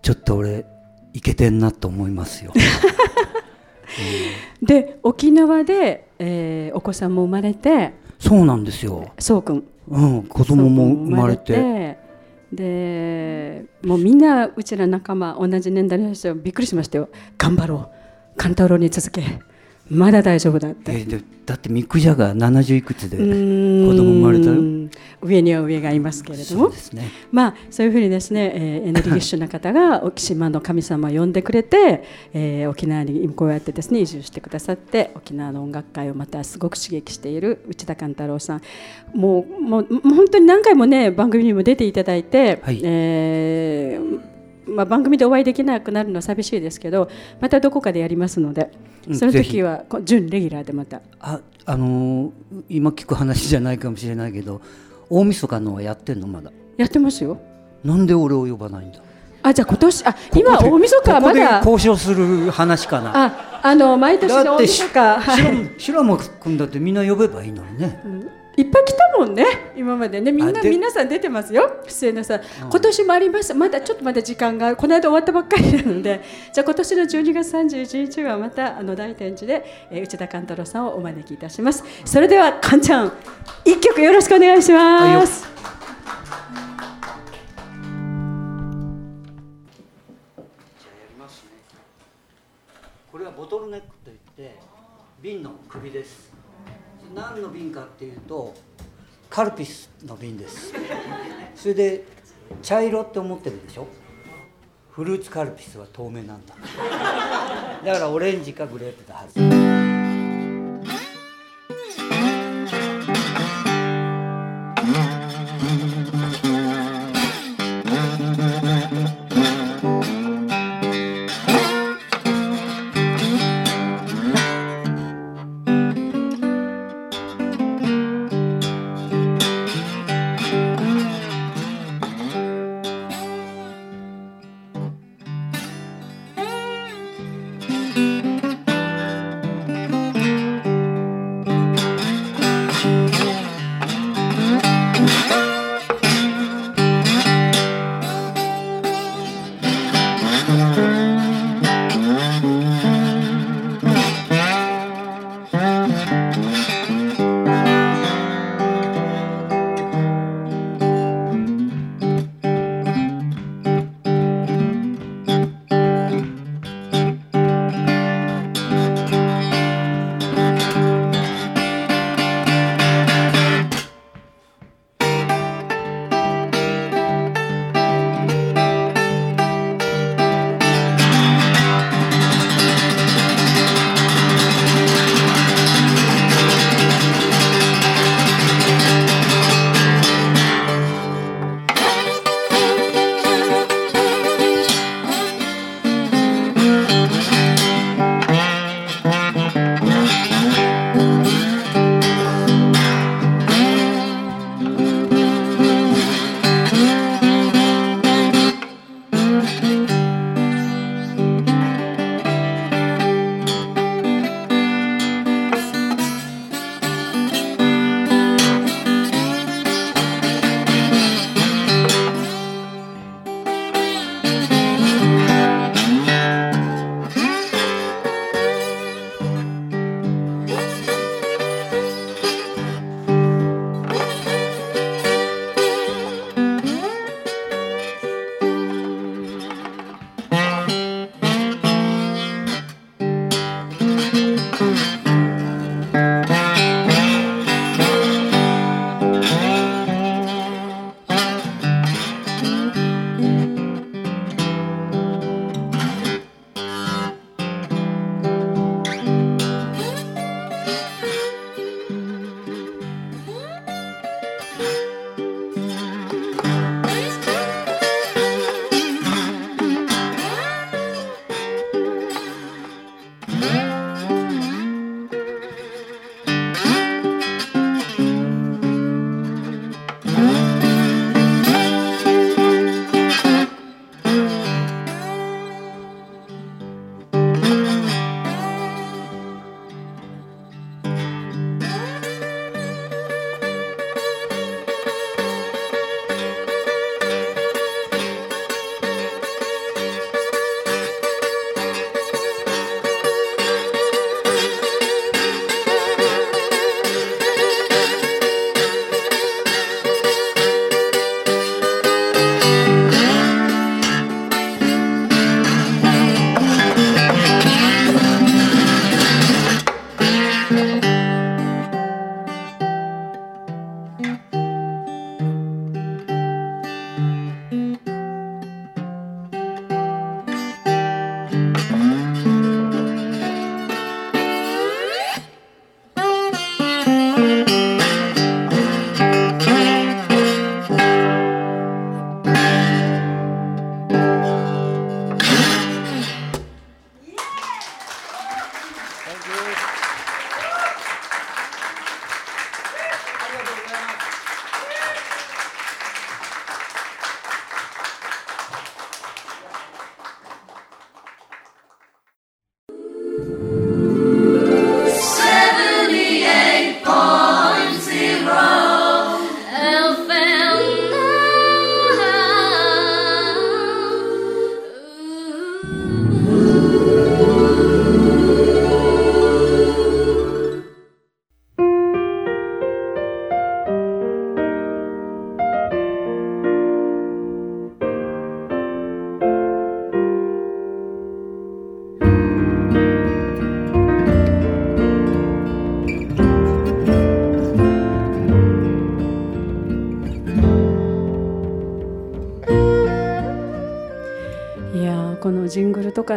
ちょっと俺いけてんなと思いますよ。うん、で沖縄で、えー、お子さんも生まれてそうなんですよ。そうくん、うん、子供も生まれてでもうみんなうちら仲間同じ年代の人びっくりしましたよ。頑張ろう。勘太郎に続け。まだ大丈夫だって、えー、だってミック・ジャガー70いくつで子供生まれたよ上には上がいますけれども、ね、まあそういうふうにですね、えー、エネルギッシュな方が沖島の神様を呼んでくれて、えー、沖縄にこうやってですね移住してくださって沖縄の音楽界をまたすごく刺激している内田勘太郎さん。もうもう本当に何回もね番組にも出ていただいて、はい、えーまあ、番組でお会いできなくなるのは寂しいですけどまたどこかでやりますのでその時は準レギュラーでまた。あ、あのー、今聞く話じゃないかもしれないけど大晦日のはやってんのまだ。やってますよ。なんで俺を呼ばないんだ？あじゃあ今年あ今大晦日はまだ交渉する話かな。ああの毎年の大晦日。白間君だってみんな呼べばいいのにね、うんいっぱい来たもんね。今までね。みんな皆さん出てますよ。出演のさ今年もあります。まだちょっとまだ時間がこの間終わったばっかりなので。じゃあ今年の12月31日はまたあの大展示で、えー、内田勘太郎さんをお招きいたします。それではかんちゃん一曲よろしくお願いします、これはボトルネックといって瓶の首です何の瓶かっていうとカルピスの瓶です。それで茶色って思ってるでしょ？フルーツカルピスは透明なんだ。だからオレンジかグレープだはず。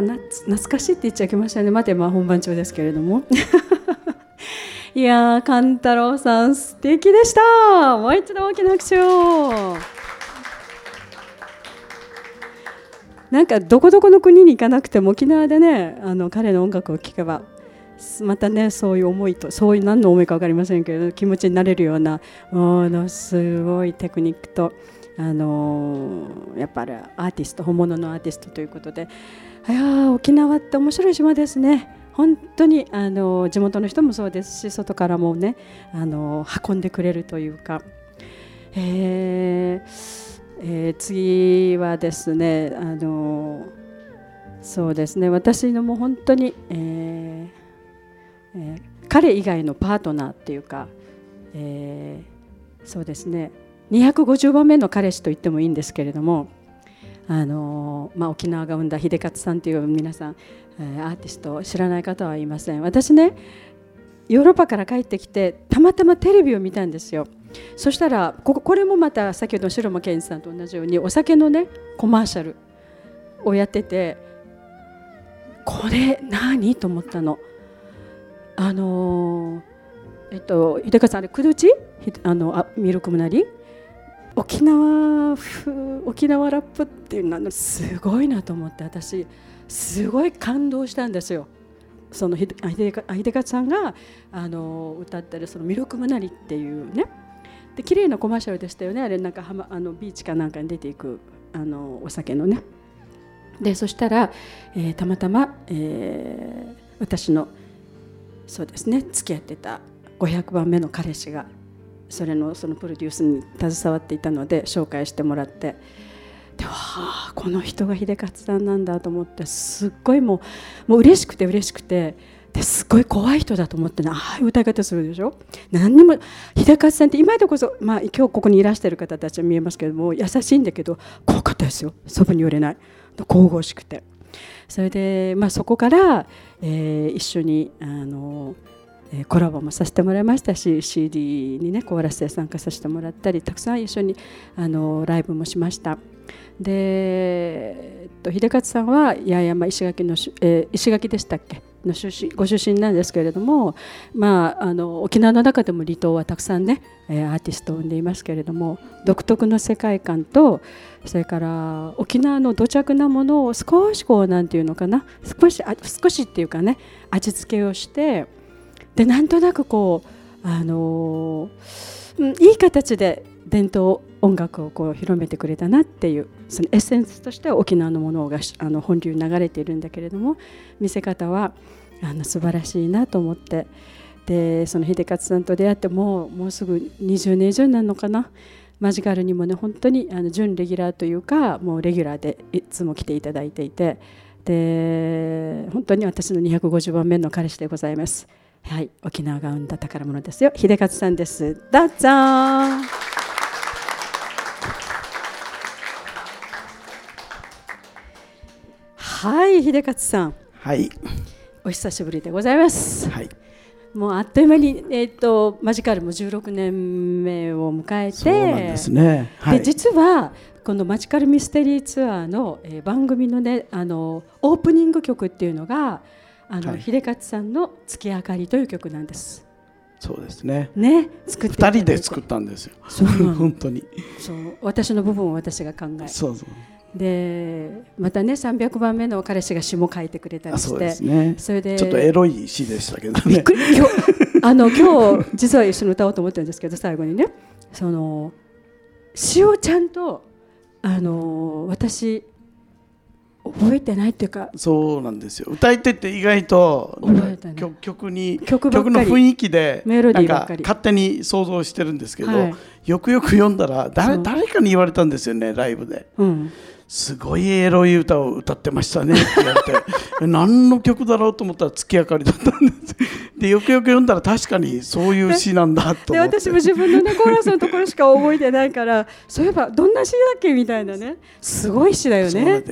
か懐かしいって言っちゃいけましたね。待てまあ本番中ですけれども。いやー勘太郎さん素敵でした。もう一度大きな拍手を。なんかどこどこの国に行かなくても沖縄でねあの彼の音楽を聴けばまたねそういう思いとそういう何の思いか分かりませんけど気持ちになれるようなものすごいテクニックと、あのー、やっぱりアーティスト本物のアーティストということでいや沖縄って面白い島ですね。本当にあの地元の人もそうですし外からもねあの運んでくれるというか、えーえー、次はですねあのそうですね私のもう本当に、えーえー、彼以外のパートナーっていうか、えー、そうですね250番目の彼氏と言ってもいいんですけれどもあの、まあ、沖縄が生んだ秀勝さんという皆さん、えー、アーティストを知らない方はいません。私ねヨーロッパから帰ってきてたまたまテレビを見たんですよ。そしたらここれもまた先ほどの白間健さんと同じようにお酒のねコマーシャルをやっててこれ何と思ったの？あのえっと秀川さんあれくちあのあミルクムナリ？沖縄風沖縄ラップっていうのはすごいなと思って私すごい感動したんですよ。その秀勝さんがあの歌ってるその「ミルクムナリ」っていうね。で綺麗なコマーシャルでしたよね。あれなんかは、ま、あのビーチかなんかに出ていくあのお酒のね。でそしたら、えー、たまたま、えー、私のそうですね付き合ってた500番目の彼氏がそれのそのプロデュースに携わっていたので紹介してもらってでわあこの人が秀勝さんなんだと思ってすっごいもうもう嬉しくて嬉しくてですごい怖い人だと思ってああいう歌い方するでしょ？何にも秀勝さんって今でこそ、まあ、今日ここにいらしてる方たちは見えますけども優しいんだけど怖かったですよ。そばに寄れない。神々しくて。それで、まあ、そこから、えー、一緒にあのコラボもさせてもらいましたし CD にねコーラスで参加させてもらったりたくさん一緒にあのライブもしました。で、えっと、秀勝さんは八重山石垣の、えー、石垣でしたっけ？の出身ご出身なんですけれども、まあ、あの沖縄の中でも離島はたくさんね、えー、アーティストを生んでいますけれども独特の世界観とそれから沖縄の土着なものを少しこうなんていうのかな少しあ少しっていうかね味付けをしてでなんとなくこうあのー、いい形で伝統音楽をこう広めてくれたなっていうそのエッセンスとしては沖縄のものがあの本流流れているんだけれども見せ方はあの素晴らしいなと思ってでその秀勝さんと出会ってもうもうすぐ20年以上になるのかな？マジカルにもね本当にあの準レギュラーというかもうレギュラーでいつも来ていただいていてで本当に私の250番目の彼氏でございます。はい、沖縄が生んだ宝物ですよ。秀勝さんです。どうぞ。はい、秀勝さん。はい。お久しぶりでございます。はい。もうあっという間に、えーと、マジカルも16年目を迎えてそうなんですね、はい、で実はこのマジカルミステリーツアーの、えー、番組のねあのオープニング曲っていうのがあの、はい、秀勝さんの「月明かり」という曲なんです。そうですね。ね、作って二人で作ったんですよ。そう 本当に。そう私の部分を私が考え。そうそう。でまたね300番目の彼氏が詩も書いてくれたりして、ね、それでちょっとエロい詩でしたけどね。今日あの今日実は一緒に歌おうと思ってるんですけど最後にねその詩をちゃんとあの私覚えてないっていうかそうなんですよ。歌い手って意外と曲曲に曲の雰囲気でメロディーば勝手に想像してるんですけど、はい、よくよく読んだら誰誰かに言われたんですよねライブで。うん。すごいエロい歌を歌ってましたねって言われて 何の曲だろうと思ったら月明かりだったんです。でよくよく読んだら確かにそういう詩なんだとで私も自分のねコーラスのところしか覚えてないからそういえばどんな詩だっけみたいなね。すごい詩だよね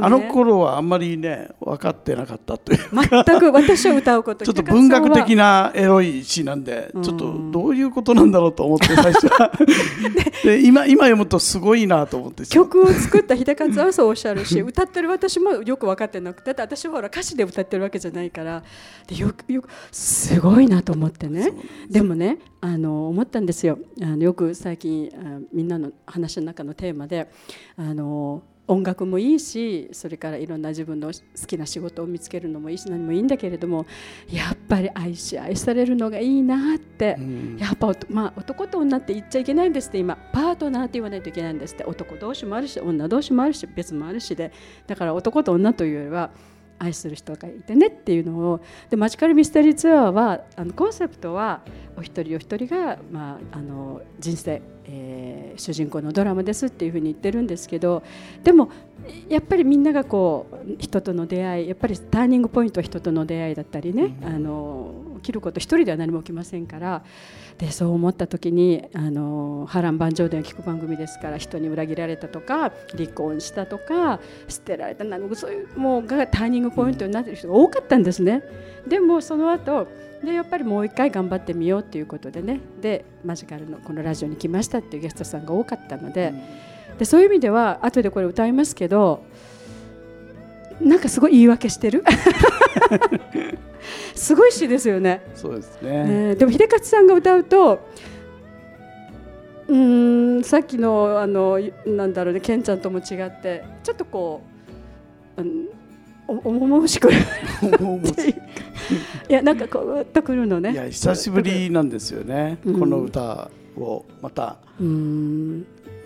ね、あの頃はあんまりね分かってなかったという全く私は歌うことちょっと文学的なエロい詩なんで、ちょっとどういうことなんだろうと思って最初は。で今今読むとすごいなと思って曲を作った秀勝はそうおっしゃるし歌ってる私もよく分かってなくて私はほら歌詞で歌ってるわけじゃないから。でよくよくすごいなと思ってね。でもねあの思ったんですよ。あのよく最近あみんなの話の中のテーマであの音楽もいいしそれからいろんな自分の好きな仕事を見つけるのもいいし何もいいんだけれどもやっぱり愛し愛されるのがいいなって、うん、やっぱ、まあ、男と女って言っちゃいけないんですって今。パートナーって言わないといけないんですって。男同士もあるし女同士もあるし別もあるしで。だから男と女というよりは愛する人がいてねっていうのをでマジカルミステリーツアーはあのコンセプトはお一人お一人が、まあ、あの人生、えー、主人公のドラマですっていうふうに言ってるんですけどでもやっぱりみんながこう人との出会いやっぱりターニングポイントは人との出会いだったりね、あの起きること一人では何も起きませんからでそう思った時にあの波乱万丈で聞く番組ですから人に裏切られたとか離婚したとか捨てられたなんかそういうもうがターニングポイントになっている人が多かったんですね。でもその後でやっぱりもう一回頑張ってみようということでねでマジカルのこのラジオに来ましたっていうゲストさんが多かったのででそういう意味では後でこれ歌いますけどなんかすごい言い訳してる？すごい詩ですよね。そうですね、ねでも秀勝さんが歌うとうんさっきのあのなんだろうねケンちゃんとも違ってちょっとこう、うん、お重々しくいやなんかこうとくるのね。いや久しぶりなんですよね、うん、この歌をまた。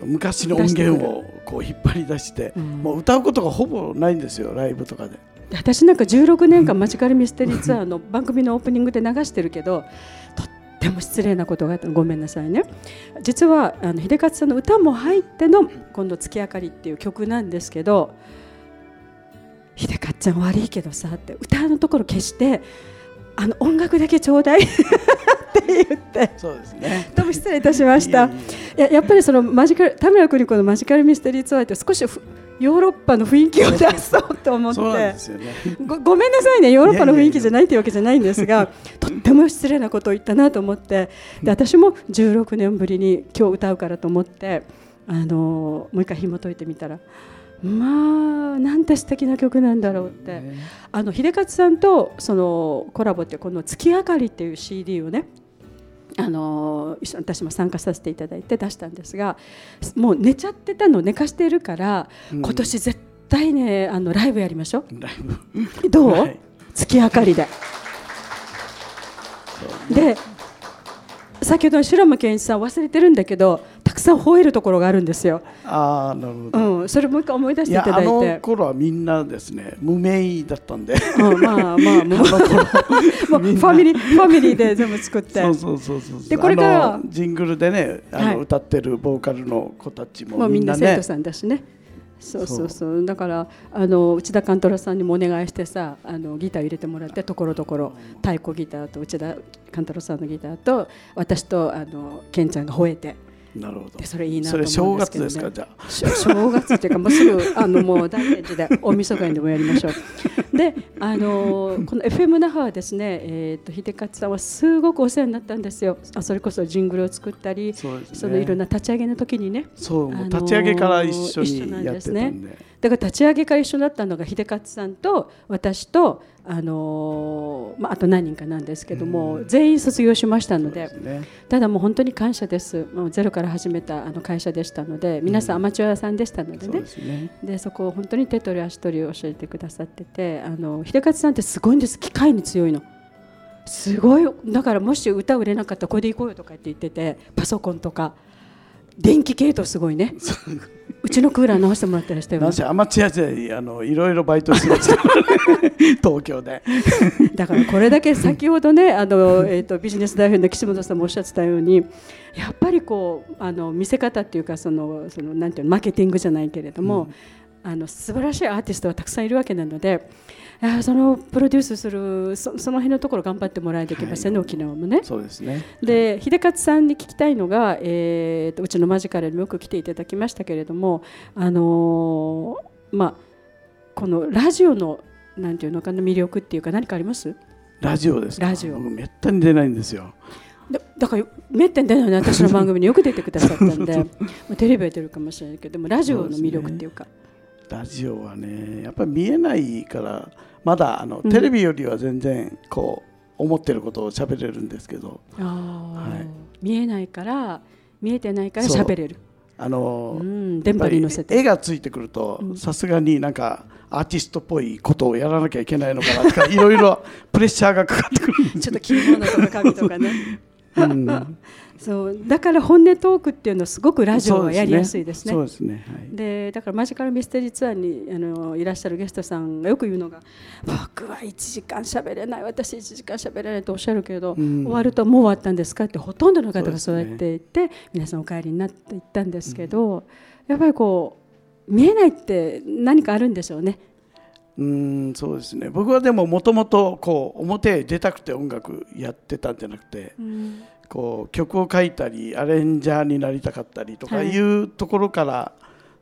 昔の音源をこう引っ張り出して、うん、もう歌うことがほぼないんですよライブとかで。私なんか16年間マジカルミステリーツアーの番組のオープニングで流してるけどとっても失礼なことがあったごめんなさいね。実はあの秀勝さんの歌も入っての今度「月明かり」っていう曲なんですけど秀勝ちゃん悪いけどさって歌のところ消してあの音楽だけちょうだい って言ってそうですね。どうも失礼いたしました。いややっぱりそのマジカル田村邦子のマジカルミステリーツアーって少しヨーロッパの雰囲気を出そうと思って。ね、ごごめんなさいね。ヨーロッパの雰囲気じゃないというわけじゃないんですがとっても失礼なことを言ったなと思って。で私も16年ぶりに今日歌うからと思ってあのもう一回紐解いてみたら。まあなんて素敵な曲なんだろうって、あの秀勝さんとそのコラボってこの「月明かり」っていう CD をねあの私も参加させていただいて出したんですがもう寝ちゃってたの寝かしてるから、うん、今年絶対ねあのライブやりましょう。どう、はい、月明かりで。で先ほどの白間健一さん忘れてるんだけどたくさん吠えるところがあるんですよ。ああなるほど。うん、それもう一回思い出していただいて。いあの頃はみんなですね無名だったんで。うん、まあまあ もう ファミリーファミリーで全部作って。そうそうそうそう。でこれからジングルでねあの、はい、歌ってるボーカルの子たちもみんなね。まあ、みんな生徒さんだしね。そう。そうそうだからあの内田勘太郎さんにもお願いしてさあのギター入れてもらってところどころ。太鼓ギターと内田勘太郎さんのギターと私とあのケンちゃんが吠えて。なるほど。それいいなと思うんですけど、ね、正月ですか？じゃあ。正月っていうかもうすぐあのもう大変時で大晦日にでもやりましょう。で、あのこの FM 那覇はですね、えっ、ー、と秀勝さんはすごくお世話になったんですよ。あそれこそジングルを作ったり、そ、ね,、のいろんな立ち上げの時にね。そう、立ち上げから一緒にやってたんで。ね、だから立ち上げから一緒だったのが秀勝さんと私とあのまあ、あと何人かなんですけども、全員卒業しましたので、ね、ただもう本当に感謝です。もうゼロから始めたあの会社でしたので皆さんアマチュアさんでしたのでね,、そで、ね、そこを本当に手取り足取り教えてくださっててあの秀勝さんってすごいんです。機械に強いの。すごい。だからもし歌売れなかったらこれでいこうよとかって言っててパソコンとか電気系統すごいね。うちのクーラー直してもらったりしてなんせアマチュアであのいろいろバイトしてました東京で。だからこれだけ先ほどねあの、えーと、ビジネス代表の岸本さんもおっしゃってたようにやっぱりこうあの見せ方っていうかそのそのなんていうのマーケティングじゃないけれども、うん、あの素晴らしいアーティストはたくさんいるわけなので。そのプロデュースするそその辺のところ頑張ってもらえてきましたね、はい、沖縄もね。そうですね。で秀勝さんに聞きたいのが、えーと、うちのマジカルにもよく来ていただきましたけれども、あのー、まあこのラジオのなんていうのかな魅力っていうか何かあります？ラジオですラジオ。めったに出ないんですよ。だだからめったに出ないの私の番組によく出てくださったんで。テレビは出るかもしれないけどでもラジオの魅力っていうか、ね、ラジオはねやっぱり見えないからまだあの、テレビよりは全然こう思ってることを喋れるんですけど、はい、見えないから見えてないから喋れる。あの、うん、電波に乗せて。絵がついてくるとさすがになんかアーティストっぽいことをやらなきゃいけないのかなとかいろいろプレッシャーがかかってくるちょっと着物とか髪とかね、うん、そうだから本音トークっていうのはすごくラジオはやりやすいですね。そうですね。で、ねだからマジカルミステリーツアーにあのいらっしゃるゲストさんがよく言うのが「僕は1時間しゃべれない私1時間しゃべれない」とおっしゃるけど、うん、終わると「もう終わったんですか?」ってほとんどの方がそうやって言って、ね、皆さんお帰りになっていったんですけど、うん、やっぱりこう見えないって何かあるんでしょうね。うんそうですね僕はでももともとこう表へ出たくて音楽やってたんじゃなくて、うん、こう曲を書いたりアレンジャーになりたかったりとかいうところから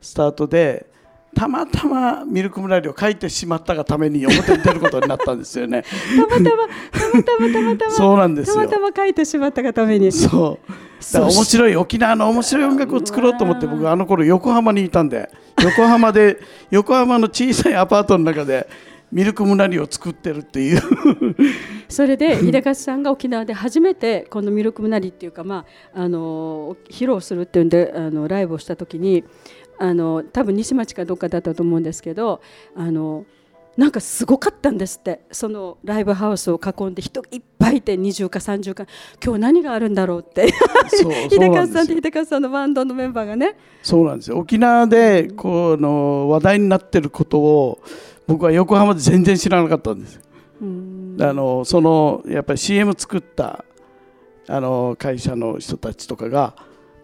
スタートで、たまたまミルクムラリを書いてしまったがために表に出ることになったんですよね。たまたまたまたまたまたまそうなんですよ。たまたま書いてしまったがために。そう。だから面白い沖縄の面白い音楽を作ろうと思って僕あの頃横浜にいたんで横浜で横浜の小さいアパートの中でミルクムナリを作ってるっていう。それで 秀勝さんが沖縄で初めてこのミルクムナリっていうか、まあ、あの披露するっていうんであのライブをした時にあの多分西町かどっかだったと思うんですけどあのなんかすごかったんですって。そのライブハウスを囲んで人がいっぱいいて20か30か。今日何があるんだろうって。秀勝 さんと秀勝さんのバンドのメンバーがね。そうなんですよ。沖縄でこの話題になってることを僕は横浜で全然知らなかったんです。あのそのやっぱり CM 作ったあの会社の人たちとかが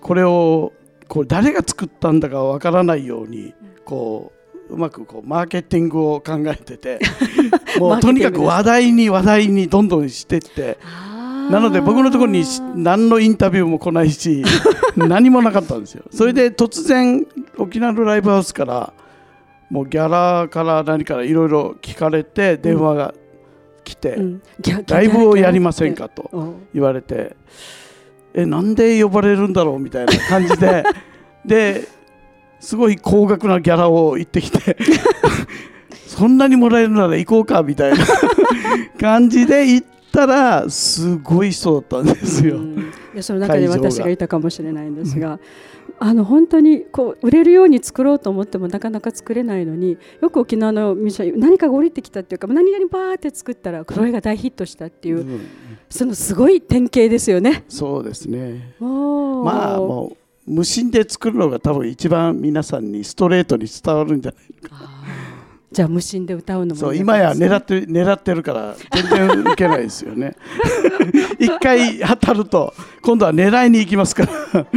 これをこう誰が作ったんだかわからないようにこううまくこうマーケティングを考えてて もうとにかく話題に話題にどんどんしてって。なので僕のところに何のインタビューも来ないし何もなかったんですよ。それで突然沖縄のライブハウスからもうギャラから何からいろいろ聞かれて電話が来て、ライブをやりませんか？と言われて、えなんで呼ばれるんだろう？みたいな感じで。ですごい高額なギャラを言ってきて そんなにもらえるなら行こうか？みたいな 感じで行ったらすごい人だったんですよ。でその中で私がいたかもしれないんですが。あの本当にこう売れるように作ろうと思ってもなかなか作れないのによく沖縄の店何かが降りてきたっていうか何々バーって作ったらそれが大ヒットしたっていう、うん、そのすごい典型ですよね。そうですねまあもう無心で作るのが多分一番皆さんにストレートに伝わるんじゃないか。じゃあ無心で歌うのもそう今や狙って狙ってるから全然受けないですよね。一回当たると今度は狙いに行きますから。こ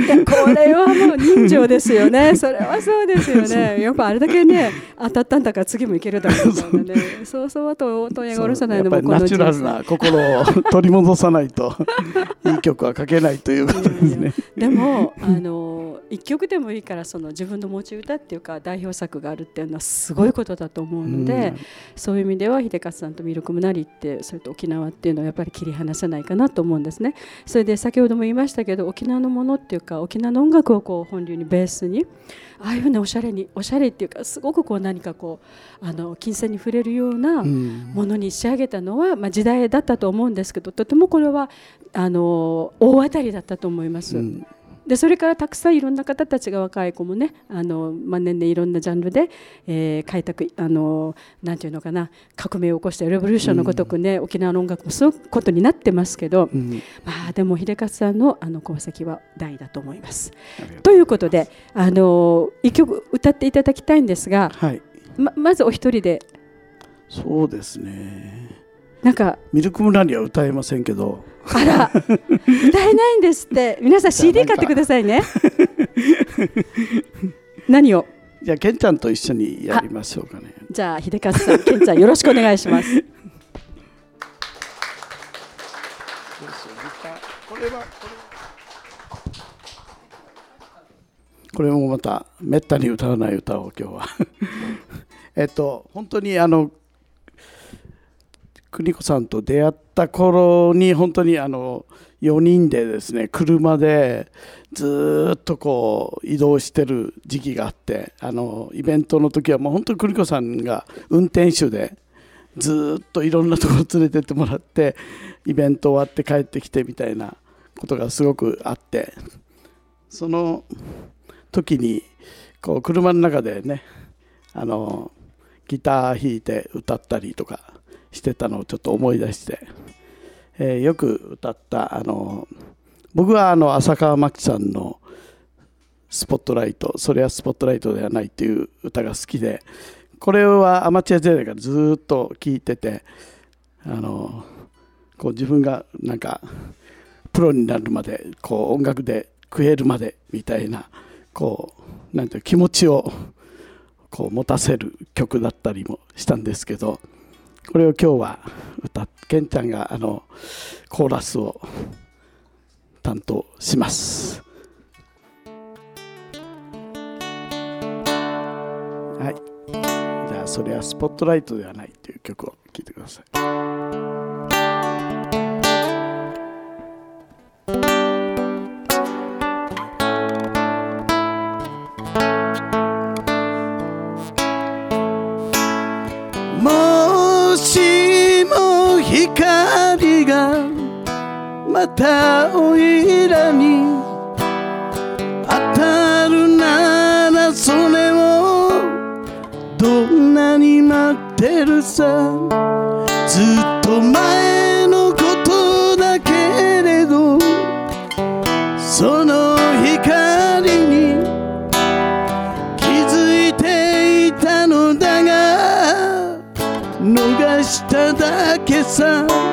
れはもう人情ですよね。それはそうですよね。やっぱあれだけね当たったんだから次もいけるだろうみたいなね。そう。そうと問屋が下ろさないのもこのナチュラルな心を取り戻さないと いい曲は書けないということですね。でもあの一曲でもいいからその自分の持ち歌っていうか代表作があるっていうのはすごいことだと思うので、うん、そういう意味では秀勝さんとミルクムナリってそれと沖縄っていうのはやっぱり切り離せないかなと思うんですね。それで先ほども言いましたけど沖縄のものっていうか沖縄の音楽をこう本流にベースにああいうねおしゃれにおしゃれっていうかすごくこう何かこうあの金銭に触れるようなものに仕上げたのは、まあ、時代だったと思うんですけどとてもこれはあの大当たりだったと思います。うんでそれからたくさんいろんな方たちが若い子もねあの、まあ、年々いろんなジャンルで、えー、開拓あのなんていうのかな革命を起こしてレボリューションのごとくね、うん、沖縄の音楽もそういうことになってますけど、うん、まあ、でも秀勝さんのあの功績は大だと思います。ということであの一曲歌っていただきたいんですが、はい、ままずお一人で。そうですねなんかミルク村には歌えませんけど。あら歌えないんですって。皆さん CD 買ってくださいね。何を？じゃあケンちゃんと一緒にやりましょうかね。じゃあ秀勝さんケンちゃんよろしくお願いします。これもまためったに歌わない歌を今日は。えっと本当にあの邦子さんと出会った頃に本当にあの4人でですね車でずっとこう移動してる時期があってあのイベントの時はもう本当に邦子さんが運転手でずっといろんなとこ連れてってもらってイベント終わって帰ってきてみたいなことがすごくあってその時にこう車の中でねあのギター弾いて歌ったりとかしてたのをちょっと思い出して、えー、よく歌ったあの僕はあの浅川真紀さんの「スポットライト」それはスポットライトではないっていう歌が好きでこれはアマチュア時代からずっと聴いててあのこう自分がなんかプロになるまでこう音楽で食えるまでみたいなこうなんていう気持ちをこう持たせる曲だったりもしたんですけどこれを今日は歌ケンちゃんがあのコーラスを担当します。はい。じゃあそれはスポットライトではないという曲を聴いてください。またおいらに当たるならそれをどんなに待ってるさずっと前のことだけれどその光に気づいていたのだが逃しただけさ。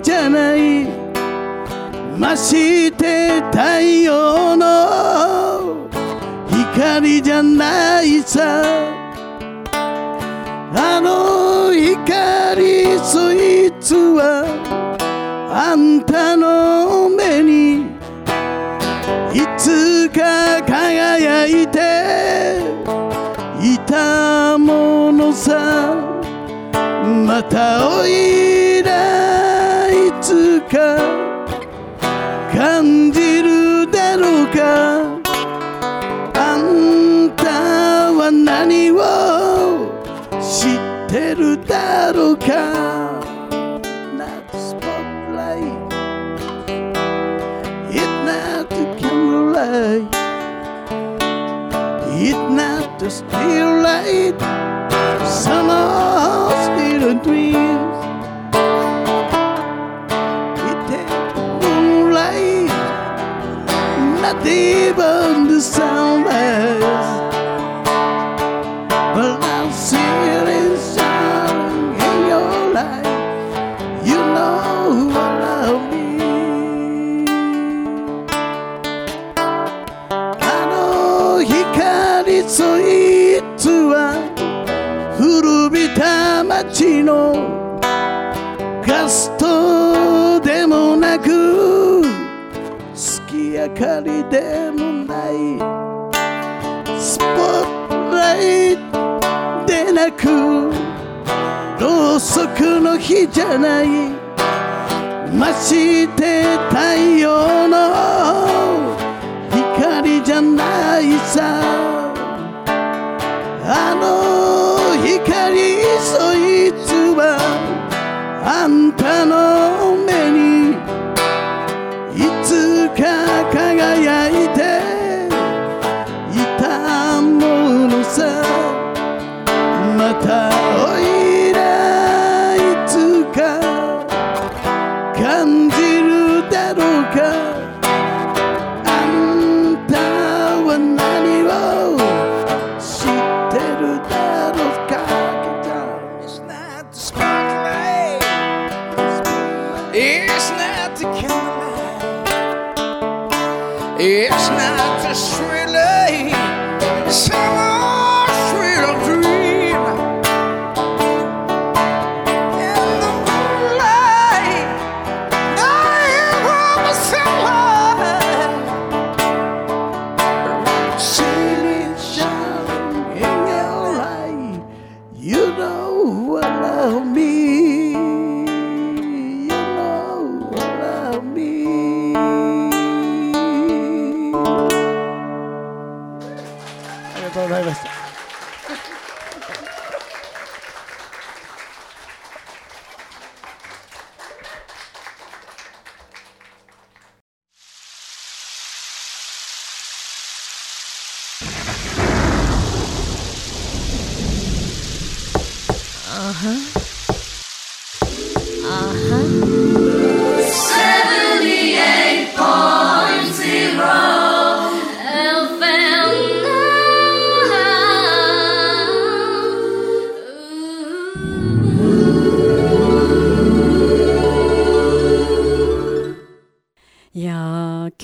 じゃない。増して太陽の光じゃないさ。あの光そいつはあんたの目にいつか輝いていたものさ。またおいらいつか感じるだろうか。あんたは何を知ってるだろうか。Just feel like summer deep under sound eyes. But I'm sitting shining in your light. You know who I love me. I know he it so it too. 光でもない。スポットライトでなくろうそくの日じゃない。まして太陽の光じゃないさ。あの光そいつはあんたの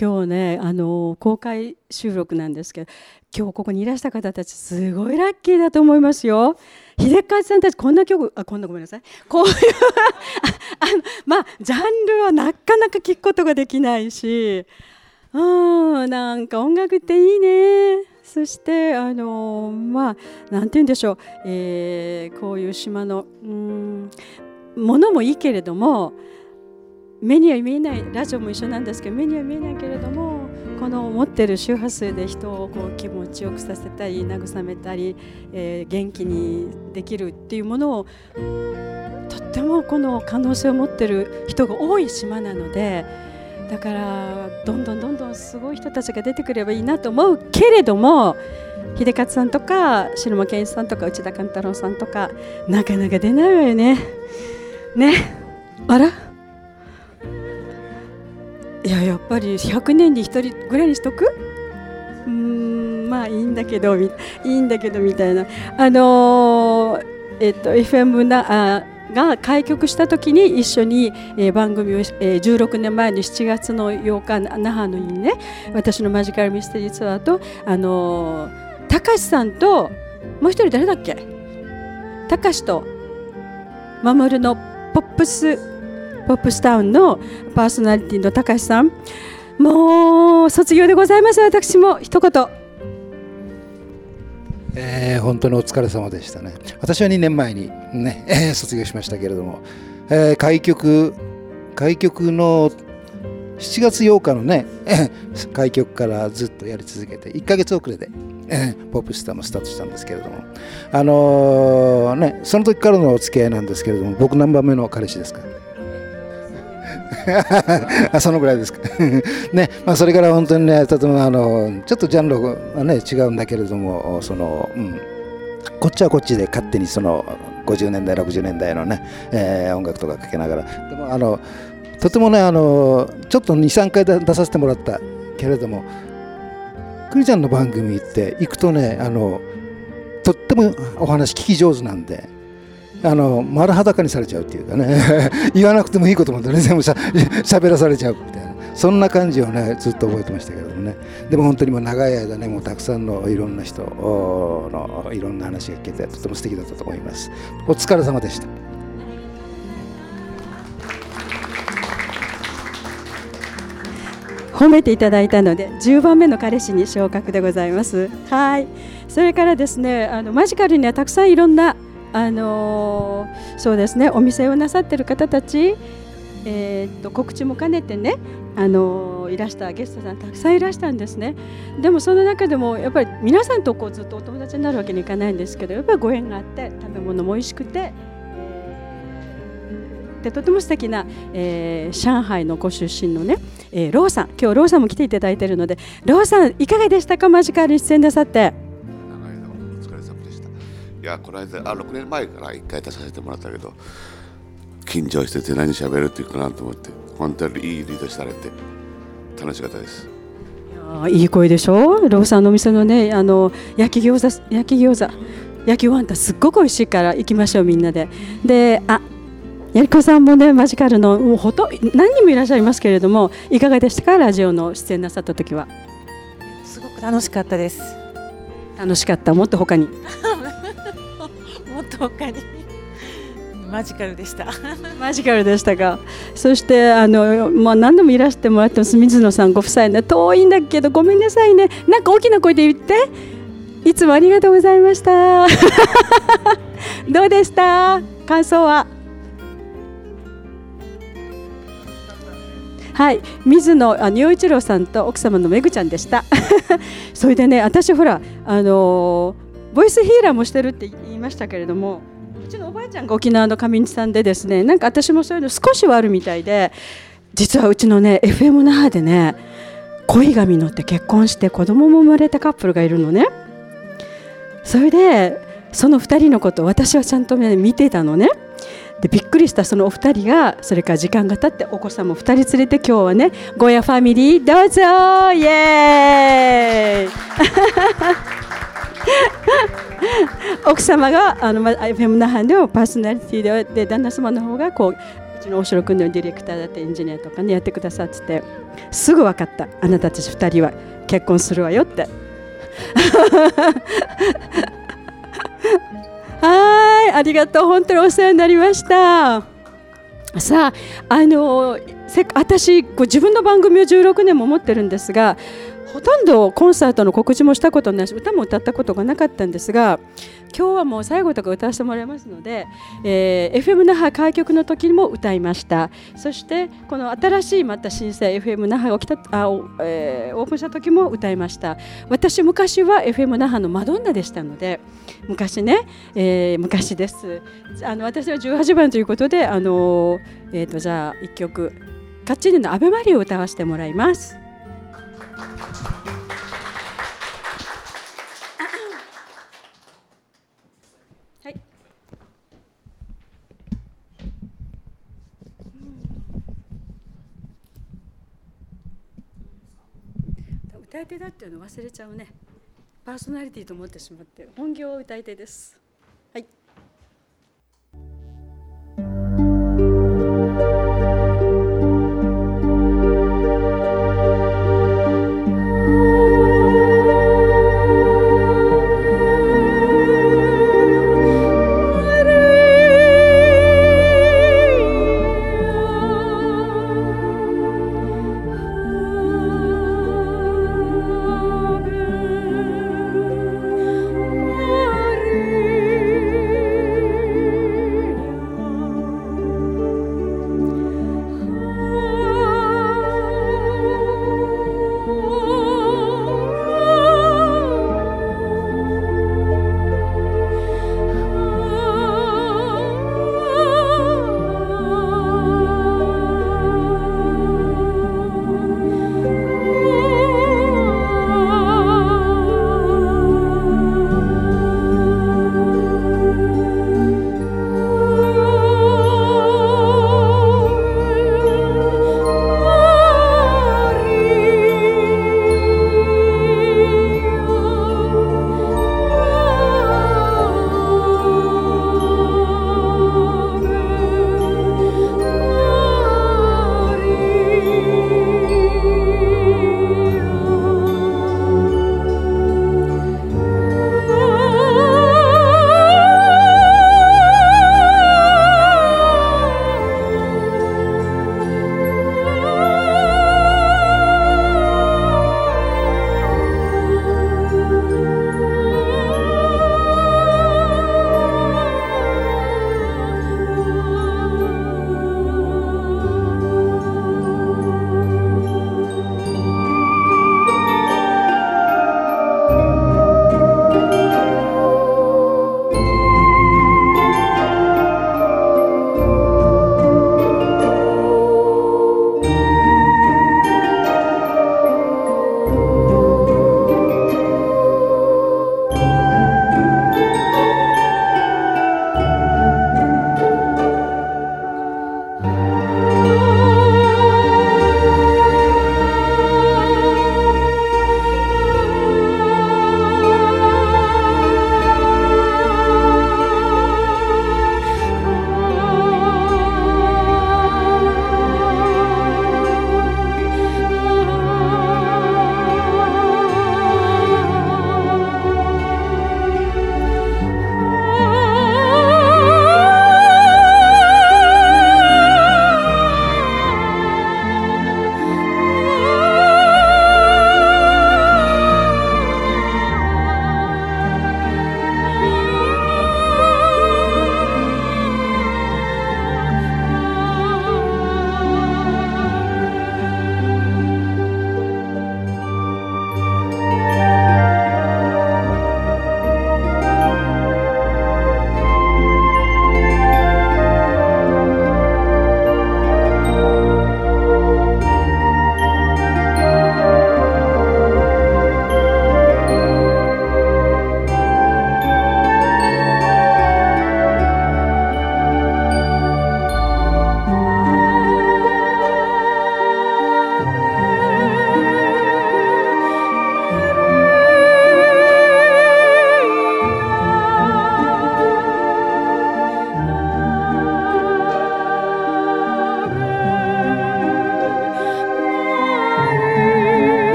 今日ねあの公開収録なんですけど今日ここにいらした方たちすごいラッキーだと思いますよ。秀勝さんたちこんな曲あこんなごめんなさい。こういうあのまあジャンルはなかなか聞くことができないしうんなんか音楽っていいね。そしてあのまあなんて言うんでしょう、えーこういう島のうんものもいいけれども目には見えないラジオも一緒なんですけど目には見えないけれどもこの持ってる周波数で人をこう気持ちよくさせたり慰めたり、えー元気にできるっていうものをとってもこの可能性を持ってる人が多い島なのでだからどんどんどんどんすごい人たちが出てくればいいなと思うけれども秀勝さんとか白間健一さんとか内田勘太郎さんとかなかなか出ないわよね。ねあら？いややっぱり100年に1人ぐらいにしとく？うーんまあいいんだけどいいんだけどみたいな。あのーえっと FM なあが開局した時に一緒に、え番組を、え16年前に7月の8日那覇の日にね私のマジカルミステリーツアーとあのー高橋さんともう一人誰だっけ？高橋と守のポップスポップスタウンのパーソナリティの高橋さん。もう卒業でございます。私も一言。えー本当にお疲れ様でしたね。私は2年前にね、えー卒業しましたけれども、えー開局、開局の7月8日のね、えー開局からずっとやり続けて、1ヶ月遅れで、えーポップスターもスタートしたんですけれども、あのーね、その時からのお付き合いなんですけれども、僕何番目の彼氏ですかあ そのぐらいですか。ね、まあ、それから本当にね、とてもあの、ちょっとジャンルはね、違うんだけれども、その、うん、こっちはこっちで勝手にその50年代、60年代のね、えー音楽とかかけながら、でもあの、とてもね、あの、ちょっと2、3回出させてもらったけれども、くにちゃんの番組って行くとね、あの、とってもお話聞き上手なんで、あの丸裸にされちゃうっていうかね。言わなくてもいいことまでね全部しゃ喋らされちゃうみたいな。そんな感じをねずっと覚えてましたけどもね。でも本当にもう長い間ねもうたくさんのいろんな人のいろんな話が聞けてとても素敵だったと思います。お疲れ様でした。褒めていただいたので10番目の彼氏に昇格でございます。はい。それからですねあのマジカルにはたくさんいろんなあのーそうですねお店をなさってる方たちえーっと告知も兼ねてねあのーいらしたゲストさんたくさんいらしたんですね。でもその中でもやっぱり皆さんとこうずっとお友達になるわけにいかないんですけどやっぱりご縁があって食べ物も美味しくてでとても素敵な、えー上海のご出身のね、えーローさん。今日ローさんも来ていただいているのでローさんいかがでしたか？マジカルに出演なさって。いやこの間あ6年前から1回出させてもらったけど緊張してて何喋るっていうかなと思って本当にいいリードされて楽しかったです。あいい声でしょ？ローさんのお店のねあの焼き餃子焼き餃子焼きワンタンすっごく美味しいから行きましょうみんなで。であやりこさんもねマジカルのもうほと何人もいらっしゃいますけれどもいかがでしたか？ラジオの出演なさった時は。すごく楽しかったです。楽しかった？もっと他にもっと他に。マジカルでした。マジカルでしたか。そしてあの、まあ、何度もいらしてもらってます水野さんご夫妻ね遠いんだけどごめんなさいね。なんか大きな声で言って。いつもありがとうございました。どうでした？感想は？はい。水野あ陽一郎さんと奥様のめぐちゃんでした。それでね私ほらあのボイスヒーラーもしてるって言いましたけれどもうちのおばあちゃんが沖縄の上地さんでですねなんか私もそういうの少しはあるみたいで実はうちのね FM 那覇でね恋が実って結婚して子供も生まれたカップルがいるのね。それでその2人のことを私はちゃんと、ね、見てたのね。でびっくりしたそのお二人がそれから時間が経ってお子さんも2人連れて今日はねゴーヤファミリーどうぞイエーイ。奥様があの FM 那覇のパーソナリティでで旦那様の方がこううちの大城君のディレクターだってエンジニアとかねやってくださっててすぐ分かった。あなたたち2人は結婚するわよって。はいありがとう。本当にお世話になりました。さああの私自分の番組を16年も持ってるんですがほとんどコンサートの告知もしたことないし歌も歌ったことがなかったんですが今日はもう最後とか歌わせてもらいますので、えー、FM 那覇開局の時にも歌いました。そしてこの新しいまた新生 FM 那覇が来たあ、えー、オープンした時も歌いました。私昔は FM 那覇のマドンナでしたので昔ね、えー、昔です。あの私は18番ということであの、えーと、とじゃあ1曲カッチリの「アベマリ」を歌わせてもらいます。歌い手だっていうの忘れちゃうね。パーソナリティと思ってしまって本業歌い手です。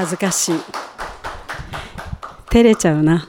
恥ずかしい。照れちゃうな。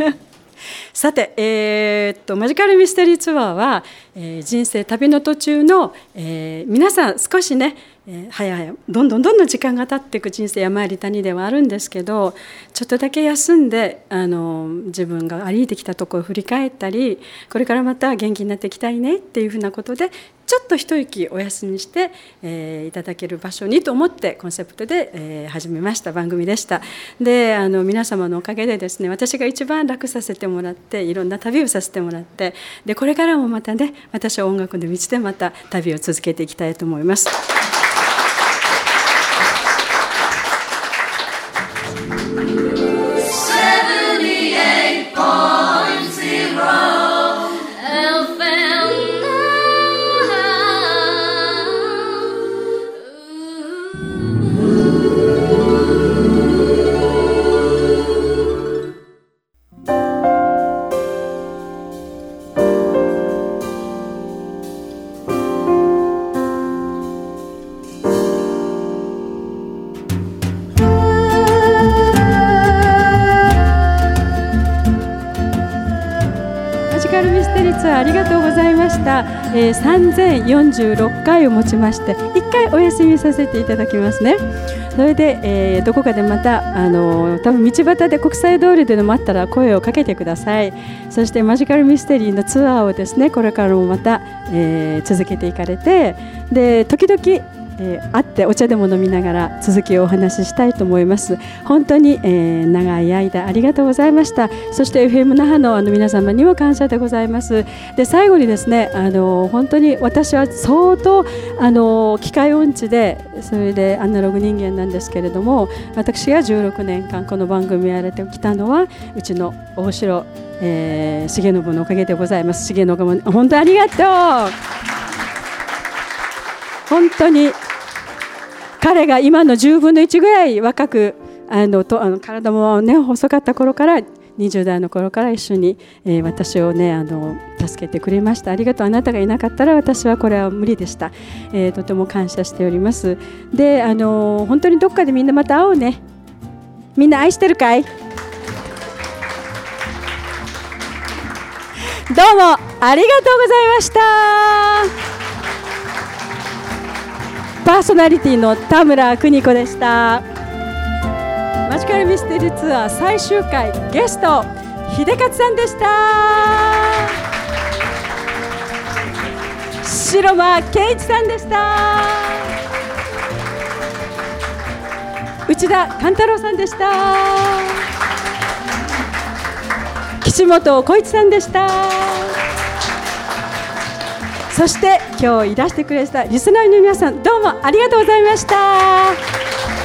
さて、えー、っとマジカルミステリーツアーは、えー、人生旅の途中の、えー、皆さん少しねえー、早々どんどんどんどん時間が経っていく人生山あり谷ではあるんですけどちょっとだけ休んであの自分が歩いてきたところを振り返ったりこれからまた元気になっていきたいねっていうふうなことでちょっと一息お休みして、えー、いただける場所にと思ってコンセプトで、えー、始めました番組でしたであの皆様のおかげでですね私が一番楽させてもらっていろんな旅をさせてもらってでこれからもまたね私は音楽の道でまた旅を続けていきたいと思います。えー、3046回をもちまして1回お休みさせていただきますね。それで、えー、どこかでまたあの多分道端で国際通りでのもあったら声をかけてくださいそしてマジカルミステリーのツアーをですねこれからもまた、えー、続けていかれてで時々えー、会ってお茶でも飲みながら続きをお話ししたいと思います。本当に、えー、長い間ありがとうございました。そして FM 那覇のあの皆様にも感謝でございます。で最後にですねあの本当に私は相当あの機械音痴でそれでアナログ人間なんですけれども私が16年間この番組をやれてきたのはうちの大城、えー、重信のおかげでございます。重信も本当ありがとう。本当に彼が今の10分の1ぐらい若くあのとあの体も、ね、細かった頃から20代の頃から一緒に、えー、私をねあの助けてくれました。ありがとう。あなたがいなかったら私はこれは無理でした、えー、とても感謝しております。であの本当にどっかでみんなまた会おうね。みんな愛してるかい？どうもありがとうございました。パーソナリティの田村邦子でした。マジカルミステリーツアー最終回ゲスト秀勝さんでした。白間健一さんでした。内田勘太郎さんでした。岸本浩一さんでした。そして今日いらしてくれたリスナーの皆さんどうもありがとうございました。